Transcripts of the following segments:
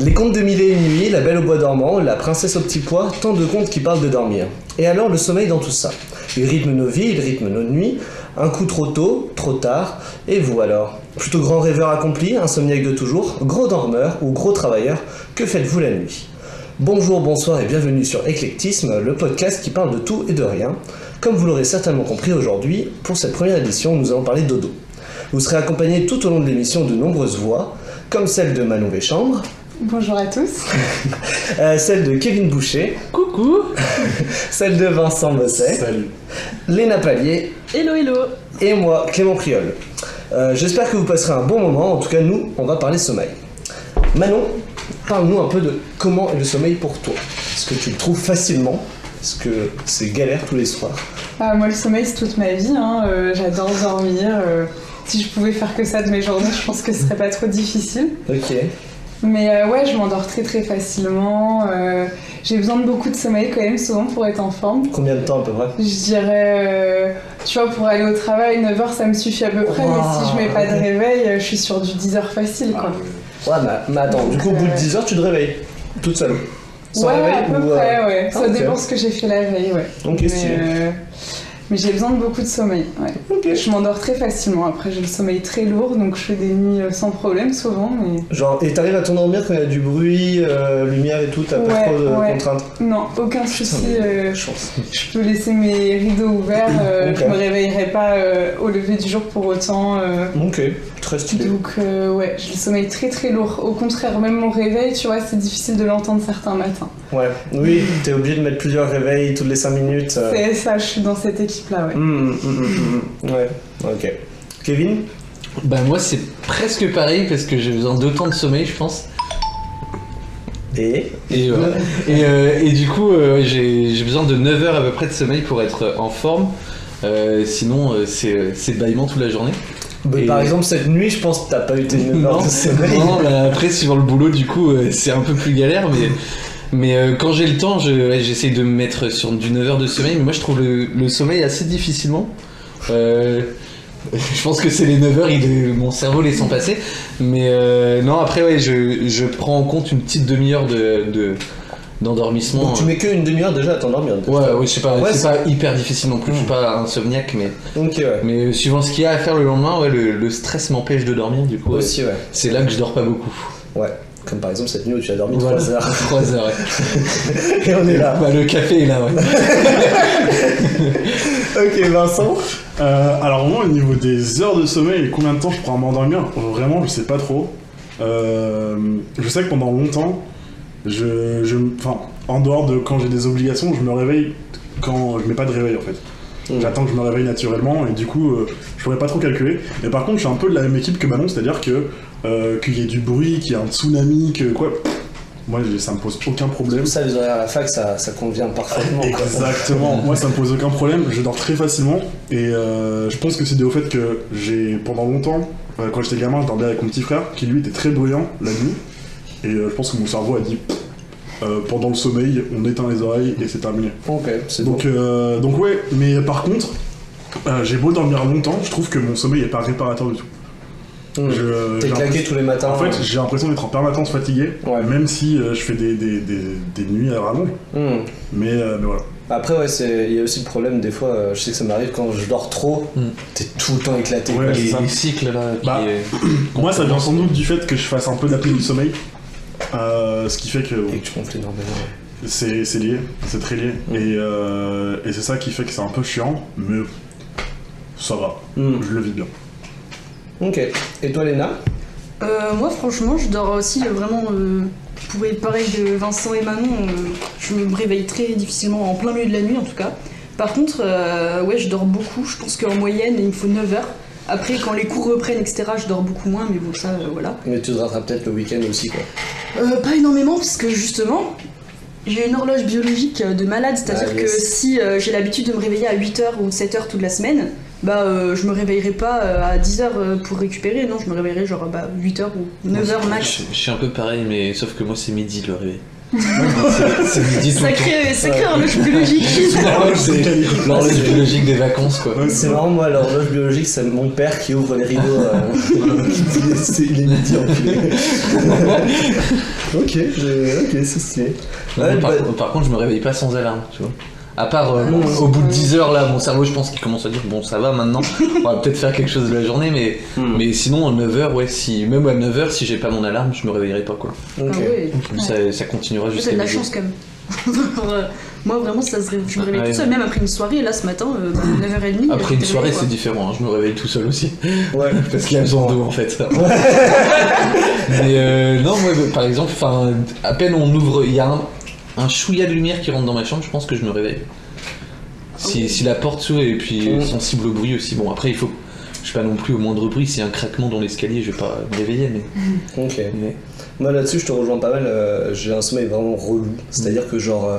Les contes de mille et une nuits, La Belle au bois dormant, La princesse au petit pois, tant de contes qui parlent de dormir. Et alors le sommeil dans tout ça Il rythme nos vies, il rythme nos nuits, un coup trop tôt, trop tard, et vous alors? Plutôt grand rêveur accompli, insomniaque de toujours, gros dormeur ou gros travailleur, que faites-vous la nuit? Bonjour, bonsoir et bienvenue sur Éclectisme, le podcast qui parle de tout et de rien. Comme vous l'aurez certainement compris aujourd'hui, pour cette première édition, nous allons parler dodo. Vous serez accompagné tout au long de l'émission de nombreuses voix, comme celle de Manon Véchambre, Bonjour à tous. euh, celle de Kevin Boucher, Coucou. celle de Vincent Mosset, Salut. Léna Pallier Hello, hello. et moi, Clément Priol. Euh, J'espère que vous passerez un bon moment, en tout cas nous, on va parler sommeil. Manon, parle-nous un peu de comment est le sommeil pour toi. Est-ce que tu le trouves facilement? Est-ce que c'est galère tous les soirs? Ah, moi, le sommeil, c'est toute ma vie. hein. Euh, J'adore dormir. Euh, si je pouvais faire que ça de mes journées, je pense que ce serait pas trop difficile. Ok. Mais euh, ouais, je m'endors très très facilement. Euh, J'ai besoin de beaucoup de sommeil quand même, souvent pour être en forme. Combien de temps à peu près? Je dirais, euh, tu vois, pour aller au travail, 9h ça me suffit à peu près. Mais si je mets pas de réveil, je suis sur du 10h facile quoi. Ouais, mais, mais attends, du coup, au bout de 10 heures, tu te réveilles toute seule Sans ouais, réveil à peu ou, près, ouais. Ça ok. dépend ce que j'ai fait la veille, ouais. Ok, mais stylé. Mais j'ai besoin de beaucoup de sommeil, ouais. Je m'endors très facilement. Après, j'ai le sommeil très lourd, donc je fais des nuits euh, sans problème souvent. Mais Genre, et t'arrives à t'endormir quand il y a du bruit, euh, lumière et tout, t'as pas Ouais, trop de ouais. contraintes non, aucun souci. euh, Chance. je peux laisser mes rideaux ouverts. euh, Ok. Je me réveillerai pas au lever du jour pour autant. Ok, très stylé. donc euh, ouais, j'ai le sommeil très très lourd. Au contraire, même mon réveil, tu vois, c'est difficile de l'entendre certains matins. Ouais, oui, t'es obligé de mettre plusieurs réveils toutes les 5 minutes. euh. C'est ça, je suis dans cette équipe-là, ouais. Hum, hum, hum, hum, hum. Ouais, ok. Kevin? Bah moi c'est presque pareil parce que j'ai besoin d'autant de sommeil je pense. Et? Et, euh, et du coup euh, j'ai besoin de 9 heures à peu près de sommeil pour être en forme. Euh, sinon euh, c'est c'est bâillement toute la journée. Bah, Et- Par exemple, cette nuit, je pense que t'as pas eu tes 9 heures Non, de sommeil. non, bah, après suivant le boulot du coup euh, c'est un peu plus galère mais, mais euh, quand j'ai le temps je- ouais, j'essaie de me mettre sur du 9 heures de sommeil mais moi je trouve le, le sommeil assez difficilement. Euh, je pense que c'est les 9 heures, il, mon cerveau les sent passer. Mais euh, non, après, ouais, je, je prends en compte une petite demi-heure de, de- d'endormissement. Donc tu mets que une demi-heure déjà à t'endormir. Ouais, ouais, c'est pas, Ouais, c'est c'est- pas hyper difficile non plus, je suis Mm. pas insomniaque, mais, Ok, ouais. mais euh, suivant ce qu'il y a à faire le lendemain, ouais, le, le stress m'empêche de dormir, du coup. Aussi, ouais. c'est là que je dors pas beaucoup. Ouais. Comme par exemple cette nuit où tu as dormi Voilà. 3 heures. 3 heures, ouais. Et on est là. Bah, le café est là, ouais. Ok, Vincent Euh, alors moi au niveau des heures de sommeil et combien de temps je prends à m'endormir, vraiment je sais pas trop. Euh, je sais que pendant longtemps, je, je, enfin, en dehors de quand j'ai des obligations, je me réveille quand je mets pas de réveil en fait. Mm. J'attends que je me réveille naturellement et du coup euh, je pourrais pas trop calculer. Mais par contre je suis un peu de la même équipe que Manon, c'est-à-dire que euh, qu'il y ait du bruit, qu'il y ait un tsunami, que quoi. Moi ça me pose aucun problème. Ça, les horaires à la fac, ça, ça convient parfaitement. Exactement. Moi, ça me pose aucun problème. Je dors très facilement. Et euh, je pense que c'est dû au fait que j'ai, pendant longtemps, quand j'étais gamin, je dormais avec mon petit frère, qui lui était très bruyant la nuit. Et euh, je pense que mon cerveau a dit, euh, pendant le sommeil, on éteint les oreilles et c'est terminé. Ok, c'est bon. Donc, euh, donc ouais. Mais par contre, euh, j'ai beau dormir longtemps, je trouve que mon sommeil est pas réparateur du tout. Je- T'es j'ai claqué tous les matins. En fait, j'ai l'impression d'être en permanence fatigué, Ouais. même si euh, je fais des, des, des, des nuits à rallonge. Hum. Mais, euh, mais voilà. Après, ouais, c'est- il y a aussi le problème, des fois, euh, je sais que ça m'arrive quand je dors trop, Mm. t'es tout le temps éclaté. Ouais, Les, cycles là. qui, Bah, Moi, ça vient sans doute du fait que je fasse un peu d'apnée du sommeil. Euh, ce qui fait que Et que tu gonfles énormément. c'est c'est lié, c'est très lié. Mm. Et, euh, et c'est ça qui fait que c'est un peu chiant, mais ça va, Hum. je le vis bien. Ok. Et toi, Léna? Euh, moi, franchement, je dors aussi euh, vraiment. euh, pour être pareil de Vincent et Manon, euh, je me réveille très difficilement, en plein milieu de la nuit en tout cas. Par contre, euh, ouais, je dors beaucoup. Je pense qu'en moyenne, il me faut 9 heures. Après, quand les cours reprennent, etc., je dors beaucoup moins, mais bon, ça, euh, voilà. Mais tu te rattrapes peut-être le week-end aussi, quoi. Euh, pas énormément, parce que justement, j'ai une horloge biologique de malade, c'est-à-dire Ah, yes. que si euh, j'ai l'habitude de me réveiller à 8h ou 7h toute la semaine, bah euh, je me réveillerai pas euh, à 10h pour récupérer, non, je me réveillerai genre bah, 8h ou 9h max. Je, je suis un peu pareil, mais sauf que moi c'est midi le réveil. C'est. Sacré, sacré horloge biologique. C'est l'horloge biologique des vacances quoi. Ouais, C'est marrant, moi, l'horloge biologique, c'est mon père qui ouvre les rideaux. euh, c'est- il est midi enculé. ok, ok, c'est stylé. Ouais, par, bah- par contre, je me réveille pas sans alarme, tu vois. À part euh, au bout de 10 heures, là, mon cerveau, je pense qu'il commence à dire bon, ça va maintenant, on va peut-être faire quelque chose de la journée, mais, Hmm. mais sinon, à 9h, ouais, si, même à 9h, si j'ai pas mon alarme, je me réveillerai pas, quoi. Ah. Ça, ça continuera jusqu'à avez de la chance quand même. Moi vraiment ça se ré- je me réveille Ouais. tout seul, même après une soirée, là ce matin, euh, bah, 9h30. Après une soirée, c'est différent, hein, je me réveille tout seul aussi. Ouais. Parce qu'il y a besoin d'eau en fait. Mais euh, non, moi par exemple, enfin, à peine on ouvre, il y a un, un chouïa de lumière qui rentre dans ma chambre, je pense que je me réveille. Si, si la porte s'ouvre et puis Mm. sensible au bruit aussi. Bon, après il faut. Je sais pas non plus au moindre bruit, s'il y a un craquement dans l'escalier, je vais pas me réveiller, mais. Ok. mais- Moi là-dessus, je te rejoins pas mal. euh, j'ai un sommeil vraiment relou. C'est-à-dire que, genre, euh,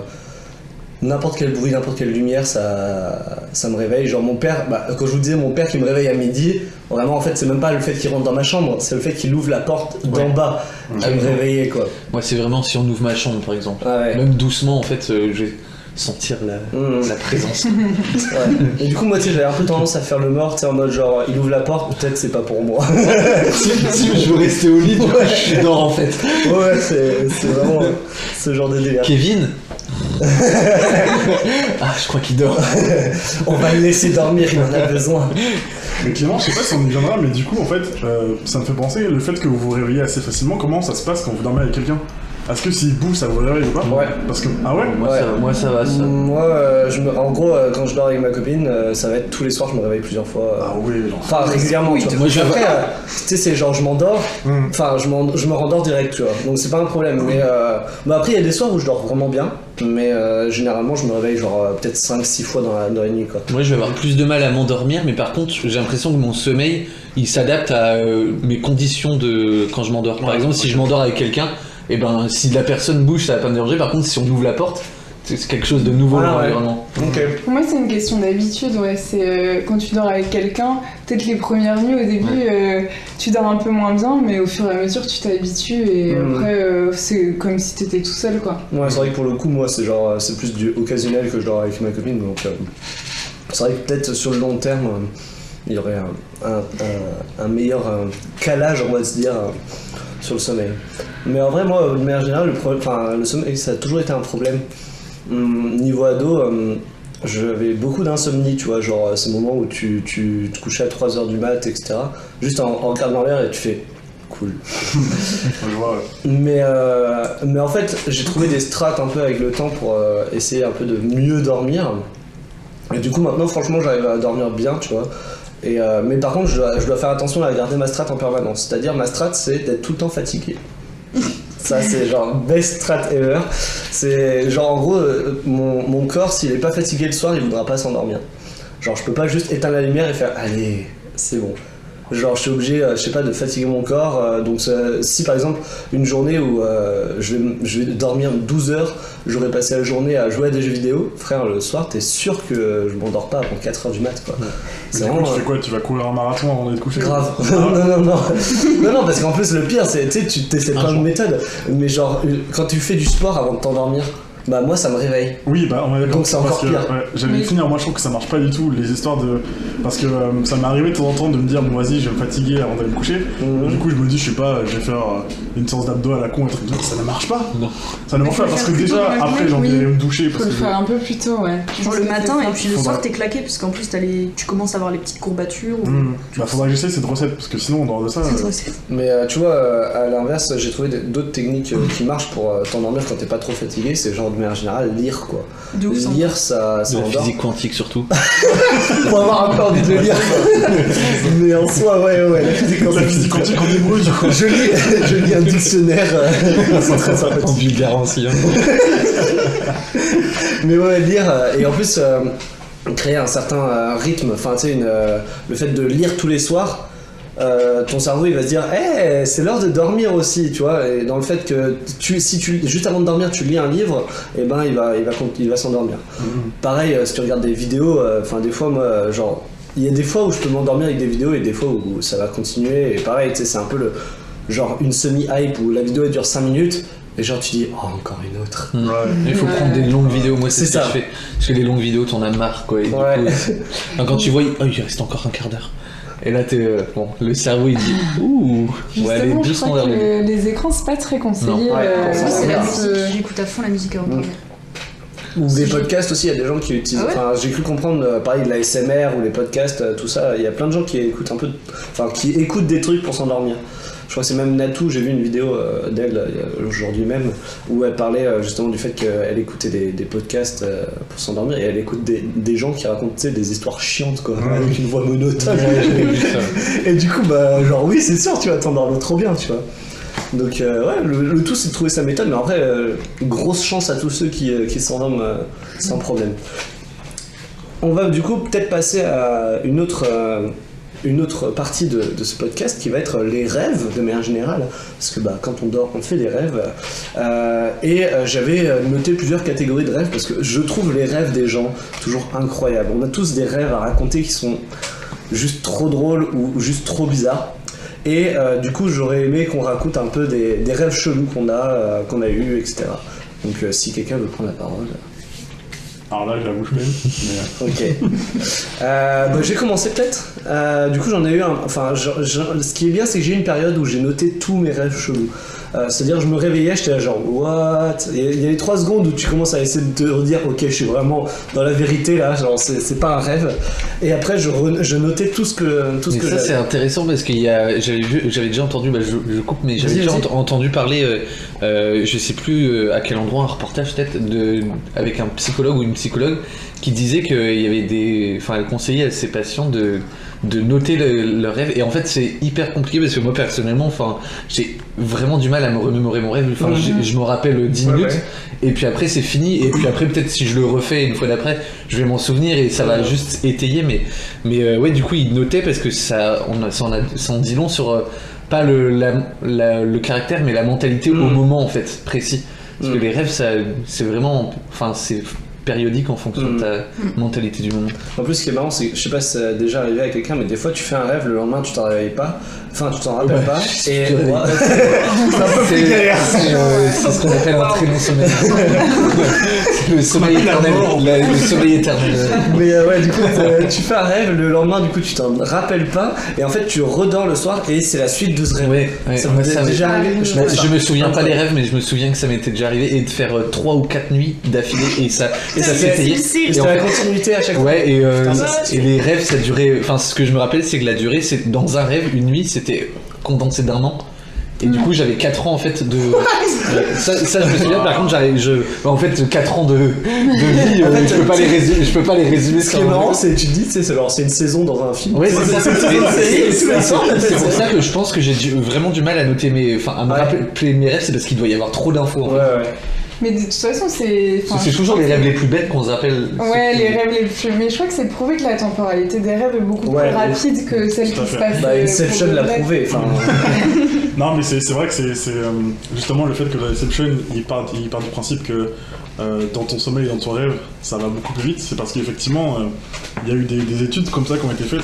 n'importe quel bruit, n'importe quelle lumière, ça, ça me réveille. Genre, mon père, bah, quand je vous disais mon père qui me réveille à midi, vraiment, en fait, c'est même pas le fait qu'il rentre dans ma chambre, c'est le fait qu'il ouvre la porte d'en Ouais. bas à me réveiller, quoi. Moi, c'est vraiment si on ouvre ma chambre par exemple. Ah ouais. Même doucement, en fait, euh, je vais sentir la, Mmh. la présence. Ouais. Et du coup, moi, tu sais, j'avais un peu tendance à faire le mort, tu sais, en mode genre, il ouvre la porte, peut-être c'est pas pour moi. si, si je veux rester au lit, je suis dehors en fait. ouais, c'est c'est vraiment ce genre de délire. Kevin Ah, je crois qu'il dort. On va le laisser dormir, il en a besoin. Mais Clément, je sais pas si on y viendra, mais du coup, en fait, euh, ça me fait penser le fait que vous vous réveillez assez facilement. Comment ça se passe quand vous dormez avec quelqu'un? Est-ce que s'il bouge, ça vous réveille ou pas? Ouais. Parce que ah ouais? Moi, Ouais. ça, moi, ça va, ça. Moi, euh, je me... en gros, euh, quand je dors avec ma copine, euh, ça va être tous les soirs, je me réveille plusieurs fois. euh, Ah non. Enfin, régulièrement, tu vois. Moi, je- Après, euh, tu sais, c'est genre, je m'endors, Hum. enfin, je, m'en- je me rendors direct, tu vois. Donc, c'est pas un problème. Mais euh, bah, après, il y a des soirs où je dors vraiment bien, mais euh, généralement, je me réveille genre euh, peut-être 5-6 fois dans la, dans la nuit, quoi. Moi, je vais avoir plus de mal à m'endormir, mais par contre, j'ai l'impression que mon sommeil, il s'adapte à euh, mes conditions de quand je m'endors. Par Ouais, exemple, si je m'endors avec quelqu'un, et ben, si la personne bouge, ça va pas me déranger. Par contre, si on ouvre la porte, c'est quelque chose de nouveau Ah, ouais. Pour moi, c'est une question d'habitude, ouais. C'est euh, quand tu dors avec quelqu'un, peut-être les premières nuits au début, euh, tu dors un peu moins bien, mais au fur et à mesure, tu t'habitues et Mhm. après, euh, c'est comme si t'étais tout seul, quoi. Ouais, c'est vrai que pour le coup, moi, c'est genre, c'est plus du occasionnel que je dors avec ma copine, donc euh, c'est vrai que peut-être sur le long terme, euh, il y aurait un, un- un- un meilleur euh, calage, on va se dire, euh, sur le sommeil. Mais en vrai, moi, de manière générale, le, problème- enfin, le sommeil, ça a toujours été un problème. Hum, niveau ado, euh, j'avais beaucoup d'insomnie, tu vois, genre euh, ces moments où tu, tu te couchais à 3h du mat, etc. Juste en, en regardant l'air et tu fais cool. Mais, euh, mais en fait, j'ai trouvé des strates un peu avec le temps pour euh, essayer un peu de mieux dormir. Et du coup, maintenant, franchement, j'arrive à dormir bien, tu vois. Et, euh, mais par contre, je dois, je dois faire attention à garder ma strat en permanence. C'est-à-dire, ma strat, c'est d'être tout le temps fatigué. Ça, c'est genre best strat ever. C'est genre, en gros, euh, mon, corps, s'il est pas fatigué le soir, il voudra pas s'endormir. Genre, je peux pas juste éteindre la lumière et faire allez, c'est bon. Genre, je suis obligé, euh, je sais pas, de fatiguer mon corps. euh, donc, si par exemple, une journée où euh, je, vais, je vais dormir 12 heures, j'aurais passé la journée à jouer à des jeux vidéo, frère, le soir, t'es sûr que je m'endors pas avant 4 heures du mat, quoi. C'est du coup, vraiment. tu fais quoi? Tu vas courir un marathon avant d'être couché Grave. Ah non, non, non, non. Non, parce qu'en plus, le pire, c'est, tu sais, tu testes Un plein de méthodes, mais genre, quand tu fais du sport avant de t'endormir, bah, moi, ça me réveille. Oui, bah on est d'accord. Donc c'est encore pire. ouais, J'allais Oui. finir, moi je trouve que ça marche pas du tout, les histoires de. Parce que euh, ça m'est arrivé de temps en temps de me dire, bon vas-y, je vais me fatiguer avant d'aller me coucher. Mhm. Du coup, je me dis, je sais pas, je vais faire euh, une séance d'abdos à la con, un truc ça. Ça ne marche pas. Non. Ça ne marche pas parce que déjà, après, j'ai envie d'aller me doucher. Faut Parce le que faire un peu plus tôt, ouais. Genre le matin et puis le soir t'es claqué parce qu'en plus les... tu commences à avoir les petites courbatures. ou- Hmm. Bah, faudra que j'essaie cette recette parce que sinon, en dehors de ça. Euh, Mais tu vois, à l'inverse, j'ai trouvé d'autres techniques qui marchent pour t'endormir quand t'es pas trop fatigué. C'est genre, de manière générale, lire, quoi. De ouf, ça. Lire, ça, ça De la endort. physique quantique surtout. Faut avoir un peu envie de le lire. Mais en soi, ouais, ouais, la physique La quantique. physique quantique en hébreu, du coup. Je lis, je lis un dictionnaire, euh, c'est très en sympathique. vulgaire aussi. hein. Mais ouais, lire, euh, et en plus, euh, créer un certain euh, rythme, enfin, tu sais, euh, le fait de lire tous les soirs, euh, ton cerveau il va se dire, hé, c'est l'heure de dormir aussi, tu vois, et dans le fait que tu, si tu, juste avant de dormir, tu lis un livre, et ben il va, il va, il va s'endormir. Pareil, euh, si tu regardes des vidéos, euh, enfin, des fois, moi, genre, il y a des fois où je peux m'endormir avec des vidéos et des fois où ça va continuer, et pareil, tu sais, c'est un peu le genre une semi-hype où la vidéo elle dure 5 minutes. Et genre, tu dis, oh, encore une autre. Ouais. Il faut prendre des longues vidéos, moi c'est que ça. je fais. Parce que les longues vidéos, t'en as marre quoi. Et du coup, quand tu vois, oh, il reste encore un quart d'heure. Et là, t'es. euh, bon, le cerveau il dit, ouh, on va aller Justement, je doucement crois vers que le. le- les écrans, c'est pas très conseillé. Non. Ouais, euh, Moi, c'est la bien. musique. J'écoute à fond la musique dormir. Ou des podcasts aussi, il y a des gens qui utilisent. Ah ouais enfin, j'ai cru comprendre, euh, pareil, de la SMR ou les podcasts, euh, tout ça. Il y a plein de gens qui écoutent un peu. de- Enfin, qui écoutent des trucs pour s'endormir. Je crois que c'est même Natou, j'ai vu une vidéo euh, d'elle euh, aujourd'hui même, où elle parlait euh, justement du fait qu'elle écoutait des, des podcasts pour s'endormir et elle écoute des, des gens qui racontent des histoires chiantes, quoi, avec une voix monotone. Et du coup, bah, genre, oui, c'est sûr, tu vas t'endormir trop bien, tu vois. Donc, euh, ouais, le, le tout, c'est de trouver sa méthode, mais en vrai, euh, grosse chance à tous ceux qui, euh, qui s'endorment sans problème. On va du coup peut-être passer à une autre, une autre partie de, ce podcast qui va être les rêves de manière générale. Parce que bah, quand on dort, on fait des rêves. Euh, et euh, j'avais euh, noté plusieurs catégories de rêves parce que je trouve les rêves des gens toujours incroyables. On a tous des rêves à raconter qui sont juste trop drôles ou juste trop bizarres. Et du coup, j'aurais aimé qu'on raconte un peu des, rêves chelous qu'on a, qu'on a eu, etc. Donc, si quelqu'un veut prendre la parole. Alors là, j'avoue, je peine. Mais... Ok. Euh, bah, j'ai commencé peut-être. Euh, du coup, j'en ai eu un. Enfin, je- ce qui est bien, c'est que j'ai eu une période où j'ai noté tous mes rêves chelous. Euh, C'est-à-dire, je me réveillais, j'étais là genre, what? Il y a les trois secondes où tu commences à essayer de te redire, ok, je suis vraiment dans la vérité là, genre, c'est pas un rêve. Et après, je, re- je notais tout ce que, tout ce Mais que ça c'est intéressant parce qu'il y a, j'avais déjà entendu, bah, je, je coupe, mais j'avais déjà ent- entendu parler, euh, euh, je sais plus à quel endroit, un reportage peut-être, avec un psychologue ou une psychologue qui disait qu'il y avait des, enfin, elle conseillait à ses patients de de noter le- rêves et en fait c'est hyper compliqué parce que moi personnellement enfin j'ai vraiment du mal à me remémorer mon rêve enfin Mhm. je me rappelle 10 Ouais, minutes ouais. et puis après c'est fini et puis après peut-être si je le refais une fois d'après je vais m'en souvenir et ça va juste étayer mais mais euh, ouais du coup il notait parce que ça on a, ça, en a- ça en dit long sur euh, pas le, la- la- le caractère mais la mentalité au Mm. moment en fait précis parce Mm. que les rêves ça c'est vraiment enfin c'est périodique en fonction Mm. de ta mentalité du moment En plus, ce qui est marrant, c'est que je sais pas si ça a déjà arrivé à quelqu'un, mais des fois, tu fais un rêve, le lendemain, tu t'en réveilles pas. Enfin, tu t'en rappelles Ouais. pas. Et Ouais. pas. c'est un peu plus C'est galère. c'est, euh, c'est ce qu'on appelle un très long sommeil. C'est le sommeil éternel. la- Le sommeil éternel. Mais euh, ouais, du coup, t'as- tu fais un rêve, le lendemain, du coup, tu t'en rappelles pas, et en fait, tu redors le soir, et c'est la suite de ce rêve. Ouais, ouais, ça m'est déjà arrivé. Je je me souviens pas des rêves, mais je me souviens que ça m'était déjà arrivé et de faire 3 ou 4 nuits d'affilée et ça, et ça C'est- s'étayait. C'était la continuité à chaque fois. Ouais, et, euh, et les rêves, ça durait. Enfin, ce que je me rappelle, c'est que la durée, c'est dans un rêve, une nuit, c'était condensé d'un an. Et du coup, j'avais 4 ans en fait de. Ouais, ça, ça, je me souviens, par contre, j'avais. Je... En fait, 4 ans de, de vie, euh, En fait, je, peux pas les résumer, je peux pas les résumer Ce qui est marrant, c'est tu te dis, c'est c'est une saison dans un film. Ouais, c'est pour ça que je pense que j'ai vraiment du mal à noter mes. Enfin, à me Ouais. rappeler mes rêves, c'est parce qu'il doit y avoir trop d'infos. en Ouais, fait. ouais. Mais de toute façon, c'est. C'est toujours les rêves les plus bêtes qu'on se rappelle. Ouais, les rêves les plus. Mais je crois que c'est prouvé que la temporalité des rêves est beaucoup Ouais, plus rapide que celle qui se passe. Bah, euh, Inception l'a prouvé. Enfin, Non, mais c'est c'est vrai que c'est c'est, euh, justement le fait que la Deception, il part, il part du principe que euh, dans ton sommeil et dans ton rêve, ça va beaucoup plus vite. C'est parce qu'effectivement, euh, il y a eu des, des études comme ça qui ont été faites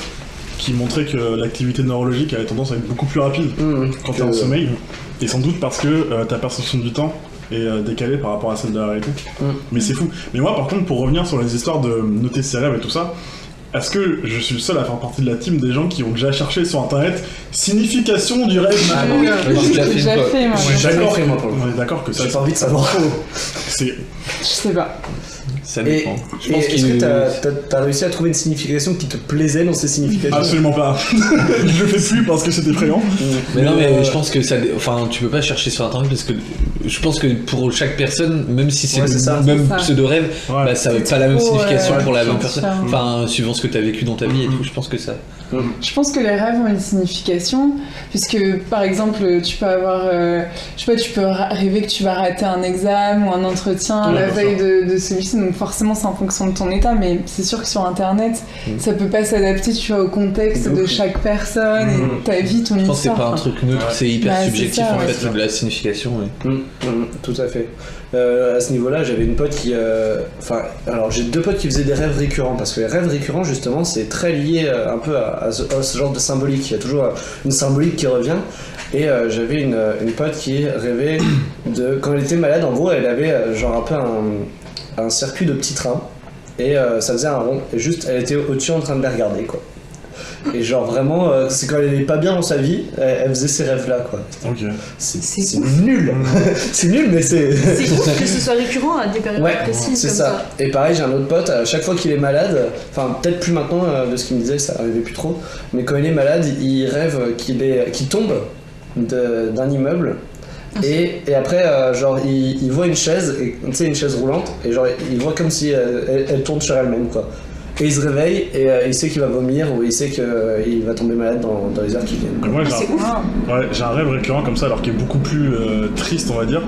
qui montraient que l'activité neurologique avait tendance à être beaucoup plus rapide hum, quand que- t'es en sommeil. Et sans doute parce que euh, ta perception du temps est euh, décalée par rapport à celle de la réalité. Mm. Mais c'est fou. Mais moi, par contre, pour revenir sur les histoires de noter ses rêves et tout ça, est-ce que je suis le seul à faire partie de la team des gens qui ont déjà cherché sur internet signification du rêve Ah. Ouais, j'ai déjà fait moi. D'accord. fait, moi, pour le coup. On est d'accord que ça, J'ai pas envie de savoir. c'est Je sais pas. Ça Et, dépend. Je et pense est-ce que t'as t'as- t'as réussi à trouver une signification qui te plaisait dans ces significations? Absolument pas. je le fais plus parce que c'est effrayant. Mais non, mais euh, je pense que ça. Enfin, tu peux pas chercher sur internet parce que je pense que pour chaque personne, même si c'est Ouais, c'est ça. le même Ouais. bah, ça va C'est pas la même signification ouais, pour la même personne. Enfin, suivant ce que tu as vécu dans ta vie et tout, je pense que ça. Je pense que les rêves ont une signification, puisque par exemple, tu peux avoir, euh, je sais pas, tu peux rêver que tu vas rater un examen ou un entretien Ouais, la veille de, de celui-ci, donc forcément c'est en fonction de ton état, mais c'est sûr que sur internet, Mm. ça peut pas s'adapter, tu vois, au contexte De chaque personne et Mm. ta vie, ton Je pense que c'est histoire. pas un truc neutre, Ouais. c'est hyper Bah, subjectif ça, en ouais. fait, de la signification. Hum, hum, tout à fait. Euh, à ce niveau-là, j'avais une pote qui. euh, Enfin, alors j'ai deux potes qui faisaient des rêves récurrents parce que les rêves récurrents, justement, c'est très lié euh, un peu à, ce, genre de symbolique. Il y a toujours une symbolique qui revient. Et j'avais une, une pote qui rêvait de. Quand elle était malade, en gros, elle avait genre un peu un, un circuit de petits trains. Et ça faisait un rond. Et juste, elle était au-dessus en train de les regarder, quoi. Et genre vraiment, euh, c'est quand elle est pas bien dans sa vie, elle, elle faisait ces rêves-là, quoi. Ok. C'est C'est c'est nul C'est nul, mais c'est. C'est ouf que ce soit récurrent à des périodes Ouais, précises c'est comme ça. ça. Et pareil, j'ai un autre pote, à chaque fois qu'il est malade, enfin peut-être plus maintenant euh, de ce qu'il me disait, ça arrivait plus trop, mais quand il est malade, il rêve qu'il est, qu'il tombe de- d'un immeuble. Et, et après, euh, genre, il, il voit une chaise, et- tu sais, une chaise roulante, et genre, il voit comme si euh, elle, elle tourne sur elle-même, quoi. Et il se réveille, et euh, il sait qu'il va vomir, ou il sait qu'il va tomber malade dans, dans les heures qui viennent. quoi. Moi, j'ai C'est un- ouf. Ouais, j'ai un rêve récurrent comme ça, alors qui est beaucoup plus euh, triste, on va dire.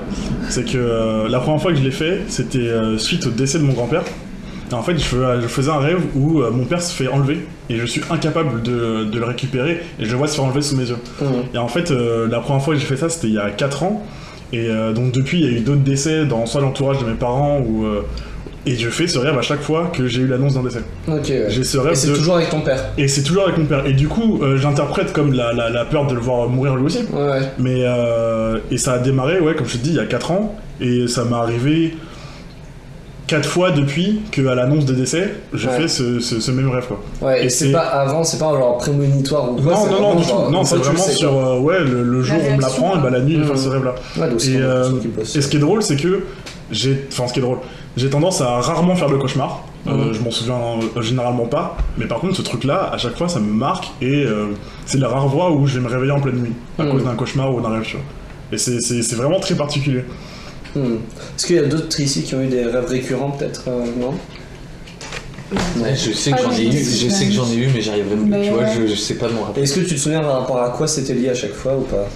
C'est que euh, la première fois que je l'ai fait, c'était euh, suite au décès de mon grand-père. Et en fait, je, fais- je faisais un rêve où euh, mon père se fait enlever et je suis incapable de, de le récupérer et je le vois se faire enlever sous mes yeux. Mhm. Et en fait, euh, la première fois que j'ai fait ça, c'était il y a 4 ans. Et euh, donc, depuis, il y a eu d'autres décès dans soit l'entourage de mes parents ou. Et je fais ce rêve à chaque fois que j'ai eu l'annonce d'un décès. Ok, ouais. J'ai ce Et rêve c'est de... toujours avec ton père. Et c'est toujours avec mon père. Et du coup, euh, j'interprète comme la, la- la peur de le voir mourir lui aussi. Ouais, ouais. Mais euh, et ça a démarré, ouais, comme je te dis, il y a 4 ans, et ça m'est arrivé 4 fois depuis qu'à l'annonce des décès, j'ai Ouais. fait ce, ce- ce même rêve, quoi. Ouais, et, c'est pas avant, c'est pas genre prémonitoire ou quoi non, non, non, genre. Non, c'est vraiment sur, euh, ouais, le, le jour où on me l'apprend, et bah la nuit, je vais faire ce Mhm. rêve-là. Ouais, donc c'est Et, une euh. Et ce qui est drôle, c'est que j'ai. Enfin, ce qui est drôle, j'ai tendance à rarement faire le cauchemar. Euh, Mhm. je m'en souviens euh, généralement pas. Mais par contre, ce truc-là, à chaque fois, ça me marque. Et euh, c'est la rare fois où je vais me réveiller en pleine nuit. À Mhm. cause d'un cauchemar ou d'un rêve, tu vois. Et c'est- c'est c'est vraiment très particulier. Hmm. Est-ce qu'il y a d'autres ici qui ont eu des rêves récurrents, peut-être euh, Non Ouais, je sais que Ah, j'en ai oui, eu, je sais que j'en ai eu, mais j'arrive vraiment Mais Tu vois, je, je sais pas rappeler. Et Est-ce que tu te souviens par rapport à quoi c'était lié à chaque fois ou pas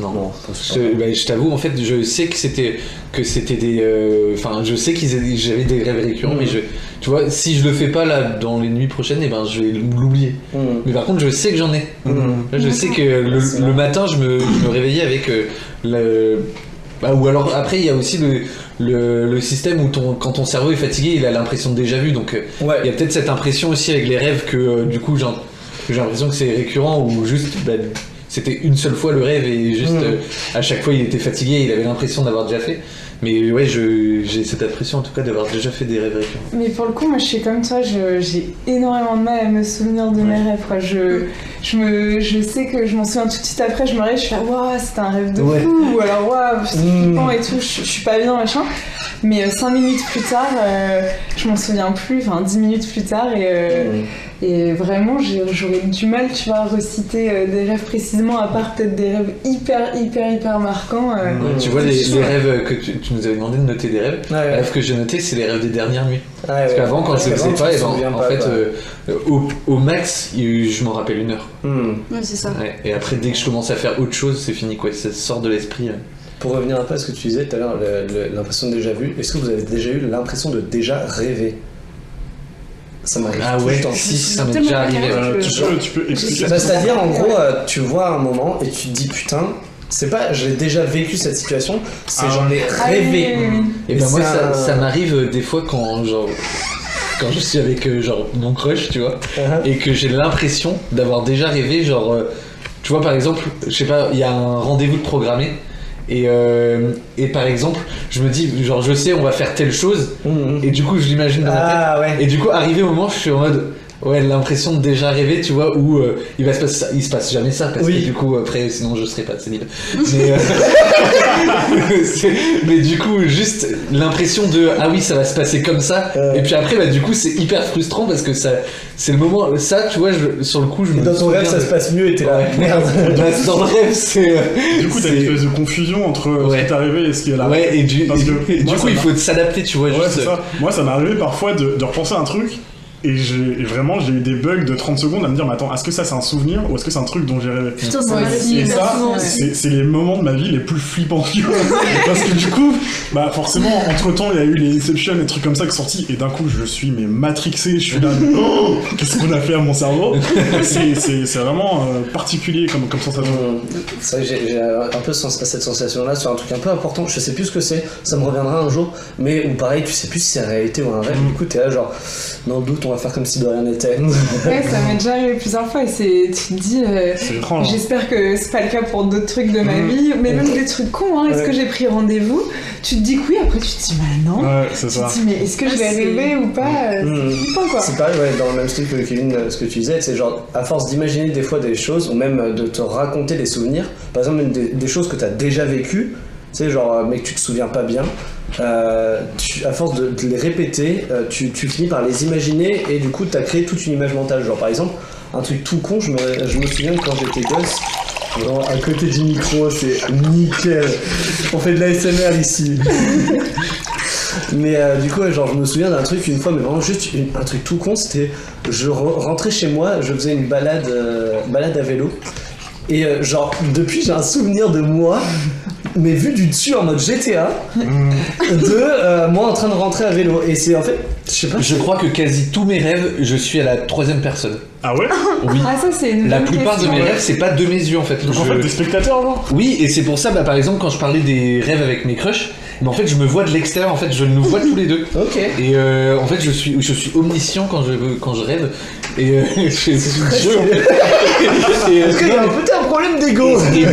Non. Non, Je, bah, je t'avoue, en fait, je sais que c'était que c'était des. euh, Enfin, je sais qu'ils avaient- j'avais des rêves récurrents, mais je, tu vois, si je le fais pas là dans les nuits prochaines, et ben je vais l'oublier. Hmm. Mais par contre, je sais que j'en ai. Hmm. Là, je sais que Ah, le, matin, je me, je me réveillais avec euh, le. Bah, ou alors après, il y a aussi le, le, le système où ton, quand ton cerveau est fatigué, il a l'impression de déjà vu. Donc euh, il y a peut-être cette impression aussi avec les rêves que euh, du coup, j'ai l'impression que c'est récurrent ou juste. bah, c'était une seule fois le rêve et juste Mhm. euh, à chaque fois il était fatigué, il avait l'impression d'avoir déjà fait. Mais ouais, j'ai cette impression en tout cas d'avoir déjà fait des rêves récurrents. Mais pour le coup, moi je suis comme toi, j'ai énormément de mal à me souvenir de mes rêves. Quoi. Je, je, me, je sais que je m'en souviens tout de suite après, je me réveille, je fais waouh, c'était un rêve de Ouais. fou, ou alors waouh, c'est Mm. flippant et tout, je, je suis pas bien, machin. Mais 5 minutes plus tard, euh, je m'en souviens plus, enfin 10 minutes plus tard, et, euh, et vraiment j'aurais du mal, tu vois, à reciter euh, des rêves précisément, à part peut-être des rêves hyper, hyper, hyper marquants. euh. Tu vois, les, rêves que tu, tu nous avais demandé de noter des rêves. Ouais, Les rêves que j'ai notés, c'est les rêves des dernières nuits. Parce ouais. qu'avant, quand Parce je le faisais pas, et te ben, en pas, fait, euh, au, au max, je m'en rappelle une heure. Hmm. Ouais, c'est ça. Ouais. Et après, dès que je commence à faire autre chose, c'est fini, quoi. Ça sort de l'esprit. euh. Pour revenir un peu à ce que tu disais tout à l'heure, l'impression de déjà vu, est-ce que vous avez déjà eu l'impression de déjà rêver? Ça m'arrive Ah tout ouais, le temps. si, ça m'est Tellement déjà arrivé. Euh, tu, peux, tu peux expliquer Bah, C'est-à-dire, en gros, euh, tu vois un moment et tu te dis putain, c'est pas j'ai déjà vécu cette situation, c'est Ah. j'en ai Ah oui, rêvé. oui. Et Et ben moi, ça, m'arrive euh, des fois quand, genre, quand je suis avec euh, genre mon crush, tu vois, Uh-huh. et que j'ai l'impression d'avoir déjà rêvé, genre, tu vois, par exemple, je sais pas, il y a un rendez-vous de programmé. Et, euh, et par exemple, je me dis, genre, je sais, on va faire telle chose, Mhm. et du coup, je l'imagine dans ma tête. Ah ouais. Et du coup, arrivé au moment, je suis en mode. Ouais, l'impression de déjà rêver, tu vois, où euh, il va se passer ça. Il se passe jamais ça, parce Oui. que du coup, après, sinon je serais pas de nul. Mais, euh, mais du coup, juste l'impression de ah oui, ça va se passer comme ça. Euh. Et puis après, bah, du coup, c'est hyper frustrant parce que ça, c'est le moment. Ça, tu vois, je- sur le coup, je Et me dans ton rêve, ça se passe mieux et t'es là. Ouais. Merde. Bah, dans le rêve, c'est. euh, Du coup, t'as une espèce de confusion entre euh, ce Ouais. qui t'est arrivé et ce qui est là. Ouais, et du, Parce que et du moi, coup, il faut s'adapter, tu vois. Ouais, juste, c'est ça. Moi, ça m'est arrivé parfois de, de repenser à un truc et, vraiment, j'ai eu des bugs de 30 secondes à me dire, mais attends, est-ce que ça c'est un souvenir ou est-ce que c'est un truc dont j'ai rêvé? Putain, aussi, Et ça, c'est c'est les moments de ma vie les plus flippants. tu vois. Parce que du coup, bah forcément, entre temps, il y a eu les Inception, les trucs comme ça qui sont sortis, et d'un coup, je suis mais matrixé, je suis là, mais oh, qu'est-ce qu'on a fait à mon cerveau? C'est- C'est c'est vraiment euh, particulier comme, comme sensation. C'est vrai que j'ai un peu sens- cette sensation-là sur un truc un peu important. Je sais plus ce que c'est, ça me reviendra un jour. Mais ou pareil, tu sais plus si c'est la réalité ou un rêve. Mhm. Du coup, t'es là, genre, dans le doute, on va faire comme si de rien n'était. Ouais, ça m'est déjà arrivé plusieurs fois et c'est, tu te dis, euh, hein. j'espère que c'est pas le cas pour d'autres trucs de ma Mhm. vie, mais même des trucs cons, hein. Est-ce Ouais. que j'ai pris rendez-vous? Tu te dis que oui, après tu te dis, bah non. Ouais, c'est Tu ça. te dis, mais est-ce que je Ah, vais c'est- rêver ou pas? Mhm. C'est flippant quoi. C'est pareil, ouais, dans le même style que Kevin, euh, ce que tu disais, c'est genre, à force d'imaginer des fois des choses, ou même de te raconter des souvenirs, par exemple, même des, des choses que tu as déjà vécues, tu sais, genre, mais que tu te souviens pas bien, euh, à force de, les répéter, euh, tu, finis par les imaginer, et du coup, tu as créé toute une image mentale. Genre, par exemple, un truc tout con, je me, souviens quand j'étais gosse, Genre, à côté du micro, c'est nickel. On fait de l'ASMR ici. mais euh, du coup, genre, je me souviens d'un truc une fois, mais vraiment juste un truc tout con, c'était je re- rentrais chez moi, je faisais une balade, balade à vélo. Et genre, depuis, j'ai un souvenir de moi, mais vu du dessus en mode GTA, de euh, moi en train de rentrer à vélo. Et c'est en fait, je sais pas. Je crois que quasi tous mes rêves, je suis à la troisième personne. Ah ouais? Oui. Ah, ça, c'est une La bonne plupart de question. mes rêves, c'est pas de mes yeux en fait. Donc en Je- fait, t'es spectateur, genre Oui, et c'est pour ça, bah, par exemple, quand je parlais des rêves avec mes crushs, mais en fait, je me vois de l'extérieur, en fait, je nous vois tous les deux. Ok. Et euh, en fait, je suis, je suis omniscient quand je, quand je rêve. Et euh, je suis jeu. Et, euh, Est-ce qu'il y a un peut-être un problème d'ego et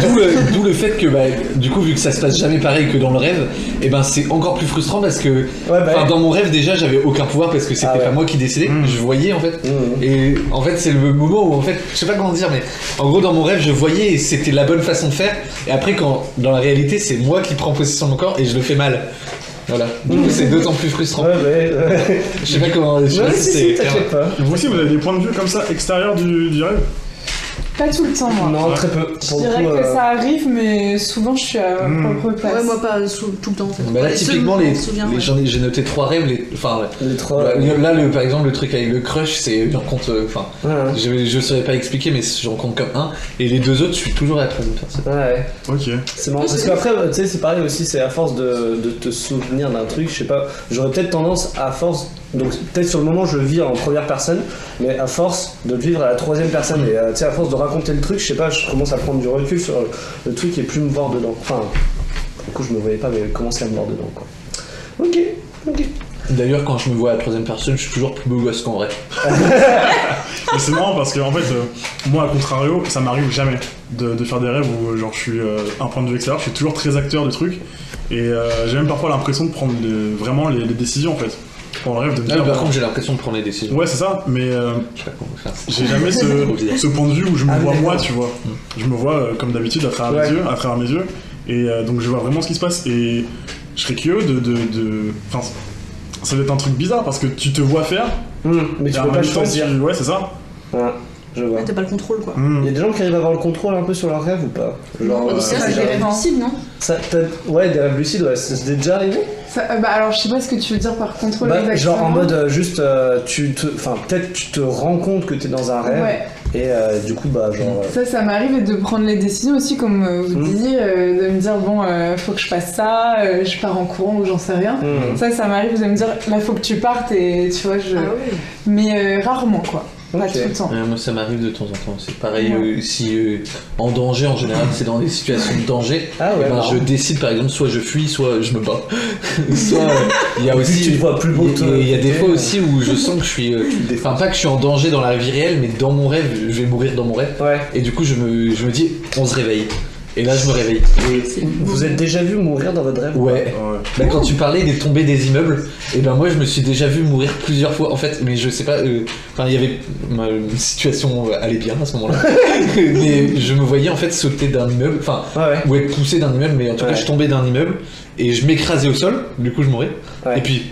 d'où le, fait que, bah, du coup, vu que ça se passe jamais pareil que dans le rêve, et ben c'est encore plus frustrant parce que, Ouais, bah. dans mon rêve déjà, j'avais aucun pouvoir parce que c'était Ah ouais. pas moi qui décidais. Mm. Je voyais en fait. Mmh. Et en fait, c'est le moment où, en fait, je sais pas comment dire, mais en gros, dans mon rêve, je voyais et c'était la bonne façon de faire. Et après, quand dans la réalité, c'est moi qui prends possession de mon corps et je le fais mal. Voilà. Du coup, c'est d'autant plus frustrant. Ouais, ouais, ouais. Je sais pas comment. Je sais si, c'est. pas. Vous aussi, vous avez des points de vue comme ça extérieurs du, du rêve? Pas tout le temps, moi. Non, très peu. Je Pour le dirais coup, que euh, ça arrive, mais souvent je suis à Hmm. ma propre place. Ouais, moi pas tout le temps en fait. Bah là, typiquement, les, j'en ai- j'ai noté trois rêves. Les, enfin, les trois. là, là, le, par exemple, le truc avec le crush, c'est j'en compte. euh, Enfin, ouais, ouais. je, je saurais pas expliquer, mais j'en compte comme un. Et les deux autres, je suis toujours à la troisième personne. Ouais. Ok. C'est marrant parce qu'après, tu sais, c'est pareil aussi, c'est à force de, de te souvenir d'un truc, je sais pas, j'aurais peut-être tendance à force, donc peut-être sur le moment je le vis en première personne, mais à force de le vivre à la troisième personne, et euh, tu sais, à force de raconter le truc, je sais pas, je commence à prendre du recul sur le truc et plus me voir dedans. Enfin, du coup, je me voyais pas, mais commencer à me voir dedans, quoi. Ok, ok. D'ailleurs, quand je me vois à la troisième personne, je suis toujours plus beau gosse qu'en vrai. Mais c'est marrant parce que en fait, euh, moi, à contrario, ça m'arrive jamais de, de faire des rêves où genre je suis euh, un point de vue extérieur, je suis toujours très acteur du truc et euh, j'ai même parfois l'impression de prendre les- vraiment les, les décisions en fait. Pour rêve de me Ah, dire. par contre, j'ai l'impression de prendre les décisions. ouais, c'est ça, mais euh, Je sais pas comment faire. j'ai jamais ce, ce point de vue où je me Ah vois moi, tu vois. Je me vois euh, comme d'habitude à travers Ouais. mes yeux, à travers mes yeux, et euh, donc je vois vraiment ce qui se passe et je serais curieux de, de, de- enfin, ça va être un truc bizarre parce que tu te vois faire, Hmm, mais tu peux pas choisir. tu- ouais, c'est ça. Ouais, je vois. Ouais, T'as pas le contrôle quoi. Hmm. Il y a des gens qui arrivent à avoir le contrôle un peu sur leurs rêves ou pas Non, euh, ça, c'est des rêves lucides, non ça, t'as- ouais, des rêves lucides, ouais, c'est c'est déjà arrivé Ça- euh, bah, alors je sais pas ce que tu veux dire par contrôle Bah, exactement. genre en mode euh, juste euh, tu te enfin peut-être tu te rends compte que t'es dans un rêve Ouais, et euh, du coup bah genre euh, ça, ça m'arrive de prendre les décisions aussi, comme euh, vous Mm. disiez, euh, de me dire bon, euh, faut que je fasse ça, euh, je pars en courant ou j'en sais rien. hmm. Ça, ça m'arrive de me dire là, faut que tu partes et tu vois, je. Ah. Mais euh, rarement quoi, pas Ok. tout le temps. Ouais, moi, ça m'arrive de temps en temps. C'est pareil, Ouais. euh, si euh, en danger, en général, c'est dans des situations de danger. ah eh ouais ben, je décide, par exemple, soit je fuis, soit je me bats. soit euh, il y a aussi. tu te vois plus beau il y a- que toi, il y a des fois aussi où je sens que je suis. euh, Enfin, pas que je suis en danger dans la vie réelle, mais dans mon rêve, je vais mourir dans mon rêve. ouais Et du coup, je me, je me dis, on se réveille. Et là, je me réveille. Et vous êtes déjà vu mourir dans votre rêve ou Ouais. Ouais. Bah, quand tu parlais des tombées des immeubles, et ben moi je me suis déjà vu mourir plusieurs fois en fait, mais je sais pas, euh, enfin il y avait ma situation euh, allait bien à ce moment-là, mais je me voyais en fait sauter d'un immeuble, enfin pas Ouais, ou être poussé d'un immeuble, mais en tout Ouais. cas je tombais d'un immeuble et je m'écrasais au sol, du coup je mourais, Ouais. et puis